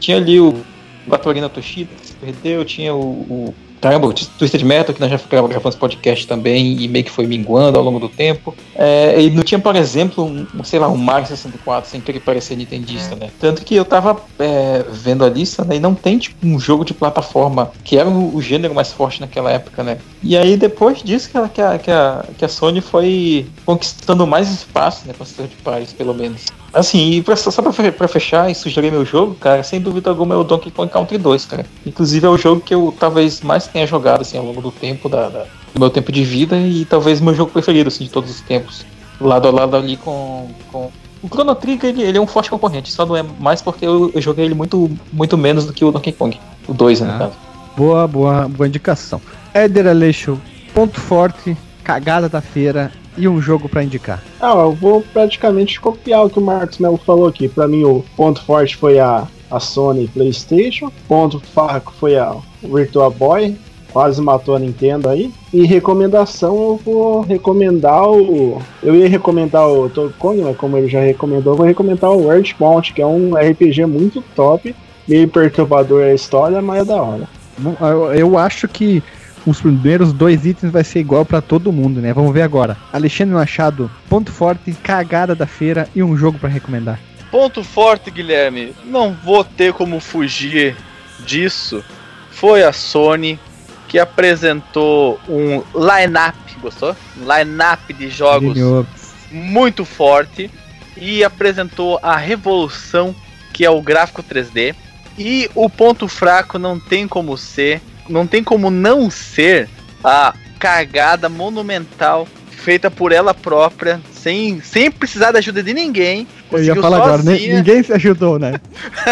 Tinha ali o Batorina Toshida, que se perdeu, tinha o, o Caramba, o Twisted Metal, que nós já gravamos podcast também e meio que foi minguando ao longo do tempo. É, e não tinha, por exemplo, um, sei lá, um Mario 64 sem querer parecer nintendista, né? Tanto que eu tava é, vendo a lista, né? E não tem, tipo, um jogo de plataforma, que era o, o gênero mais forte naquela época, né? E aí, depois disso, que a, que a, que a, que a Sony foi conquistando mais espaço, né? Com as third parties, pelo menos. Assim, e pra, só pra, fe- pra fechar e sugerir meu jogo, cara, sem dúvida alguma é o Donkey Kong Country 2, cara. Inclusive é o jogo que eu talvez mais tenha jogado, assim, ao longo do tempo, da, da- do meu tempo de vida e talvez meu jogo preferido, assim, de todos os tempos. Lado a lado ali com... com... O Chrono Trigger, ele, ele é um forte concorrente, só não é mais porque eu, eu joguei ele muito, muito menos do que o Donkey Kong. O 2, né, Ah. no caso. Boa, boa, boa indicação. Éder Aleixo, ponto forte, cagada da feira e um jogo pra indicar. Ah, eu vou praticamente copiar o que o Marcos Melo falou aqui. Pra mim, o ponto forte foi a, a Sony PlayStation. Ponto fraco foi a Virtual Boy. Quase matou a Nintendo aí. E recomendação, eu vou recomendar o. Eu ia recomendar o Kong, mas como ele já recomendou, eu vou recomendar o Earthbound, que é um RPG muito top. Meio perturbador a história, mas é da hora. Eu acho que os primeiros dois itens vai ser igual pra todo mundo, né? Vamos ver agora. Alexandre Machado, ponto forte, cagada da feira e um jogo pra recomendar. Ponto forte, Guilherme. Não vou ter como fugir disso. foi a Sony que apresentou um line-up, gostou? Um line-up de jogos muito forte e apresentou a revolução que é o gráfico 3D. E o ponto fraco não tem como ser, não tem como não ser a cagada monumental feita por ela própria, sem, sem precisar da ajuda de ninguém. Eu ia falar sozinha. agora, né? ninguém se ajudou, né?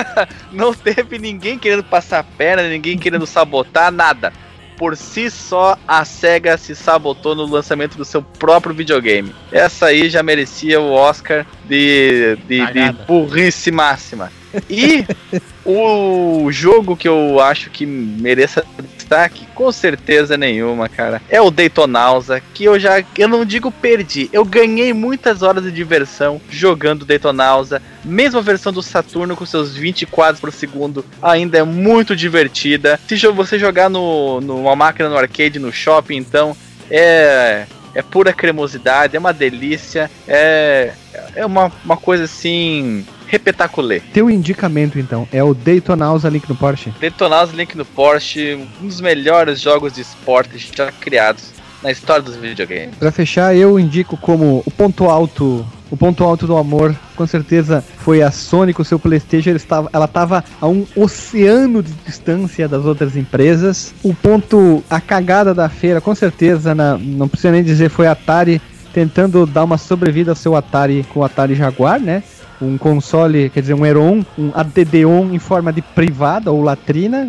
não teve ninguém querendo passar a perna, ninguém querendo sabotar, nada. Por si só, a SEGA se sabotou no lançamento do seu próprio videogame. Essa aí já merecia o Oscar de, de, de burrice máxima. E o jogo que eu acho que mereça destaque, com certeza nenhuma, cara, é o Daytonausa, que eu já, eu não digo perdi, eu ganhei muitas horas de diversão jogando Daytonausa. Mesmo a versão do Saturno com seus 20 quadros por segundo ainda é muito divertida. Se você jogar no, numa máquina no arcade, no shopping, então é é pura cremosidade, é uma delícia, é, é uma, uma coisa assim repetaculê. Teu indicamento, então, é o Daytonausa Link no Porsche? Daytonausa Link no Porsche, um dos melhores jogos de esporte já criados na história dos videogames. Para fechar, eu indico como o ponto alto, o ponto alto do amor, com certeza foi a Sony com o seu PlayStation, ela estava, ela estava a um oceano de distância das outras empresas. O ponto, a cagada da feira, com certeza, na, não precisa nem dizer, foi a Atari tentando dar uma sobrevida ao seu Atari com o Atari Jaguar, né? Um console, quer dizer, um Heron, um ADD-ON em forma de privada ou latrina.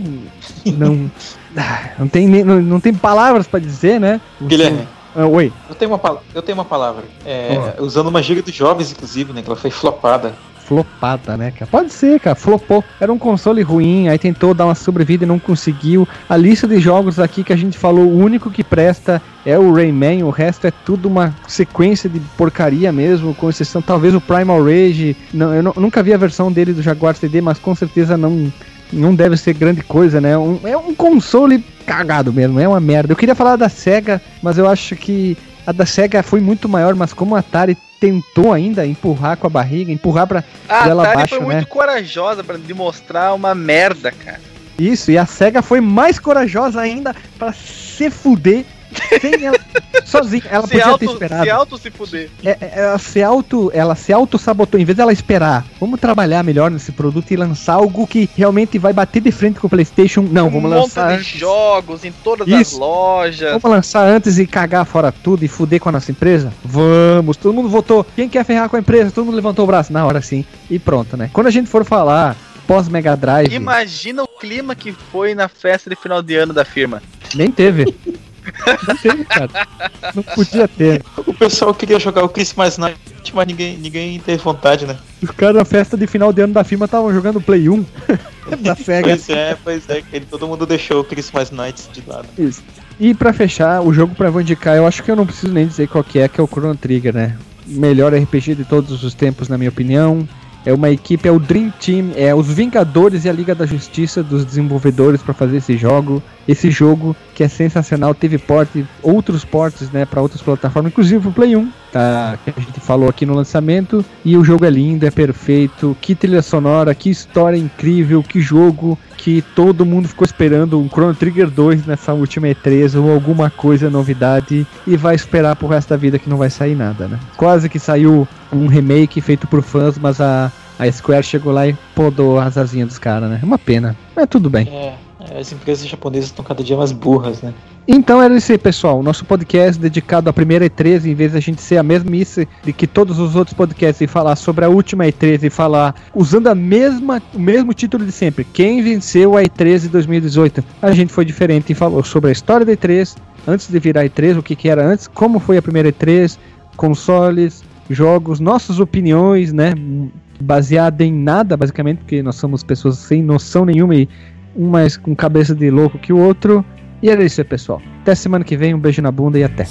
Não, não, tem, não, não tem palavras para dizer, né? Guilherme. Ah, oi. Eu tenho uma, eu tenho uma palavra. É, oh. Usando uma gíria dos jovens, inclusive, né? Que ela foi flopada flopada, né, cara? Pode ser, cara, flopou. Era um console ruim, aí tentou dar uma sobrevida e não conseguiu. A lista de jogos aqui que a gente falou, o único que presta é o Rayman, o resto é tudo uma sequência de porcaria mesmo, com exceção talvez o Primal Rage. Não, eu, nunca vi a versão dele do Jaguar CD, mas com certeza não não deve ser grande coisa, né? Um, é um console cagado mesmo, é uma merda. Eu queria falar da SEGA, mas eu acho que a da SEGA foi muito maior, mas como a Atari tentou ainda empurrar com a barriga, empurrar pra a ela Atari foi né? muito corajosa para demonstrar uma merda, cara. Isso, e a SEGA foi mais corajosa ainda para se fuder sem ela, sozinha. Ela se podia auto, ter esperado. Se auto se fuder. É, é, ela se auto, ela se auto sabotou. Em vez dela esperar, vamos trabalhar melhor nesse produto e lançar algo que realmente vai bater de frente com o PlayStation. Não, vamos um lançar. de jogos em todas Isso. as lojas. Vamos lançar antes e cagar fora tudo e fuder com a nossa empresa? Vamos. Todo mundo votou. Quem quer ferrar com a empresa? Todo mundo levantou o braço na hora sim. E pronto, né? Quando a gente for falar pós Mega Drive. Imagina o clima que foi na festa de final de ano da firma. Nem teve. Não teve, cara. Não podia ter. O pessoal queria jogar o Christmas Night, mas ninguém, ninguém teve vontade, né? Os caras na festa de final de ano da firma estavam jogando Play 1 da SEGA. Pois é, pois é, todo mundo deixou o Christmas Night de lado. Isso. E pra fechar, o jogo pra indicar, eu acho que eu não preciso nem dizer qual que é, que é o Chrono Trigger, né? Melhor RPG de todos os tempos, na minha opinião. É uma equipe, é o Dream Team, é os Vingadores e a Liga da Justiça dos desenvolvedores para fazer esse jogo. Esse jogo que é sensacional, teve porte, outros portes, né, para outras plataformas, inclusive o Play 1, tá, que a gente falou aqui no lançamento. E o jogo é lindo, é perfeito, que trilha sonora, que história incrível, que jogo que todo mundo ficou esperando um Chrono Trigger 2 nessa última E3 ou alguma coisa novidade e vai esperar pro resto da vida que não vai sair nada, né? Quase que saiu um remake feito por fãs, mas a, a Square chegou lá e podou as asinhas dos caras, né? É uma pena, mas tudo bem. É, as empresas japonesas estão cada dia mais burras, né? Então era isso aí, pessoal. Nosso podcast dedicado à primeira E3, em vez da gente ser a mesmice de que todos os outros podcasts e falar sobre a última E3 e falar usando a mesma, o mesmo título de sempre. Quem venceu a E3 de 2018? A gente foi diferente e falou sobre a história da E3, antes de virar E3, o que, que era antes, como foi a primeira E3, consoles, jogos, nossas opiniões, né? Baseada em nada, basicamente, porque nós somos pessoas sem noção nenhuma e um mais com cabeça de louco que o outro. E era isso aí, pessoal. Até semana que vem, um beijo na bunda e até.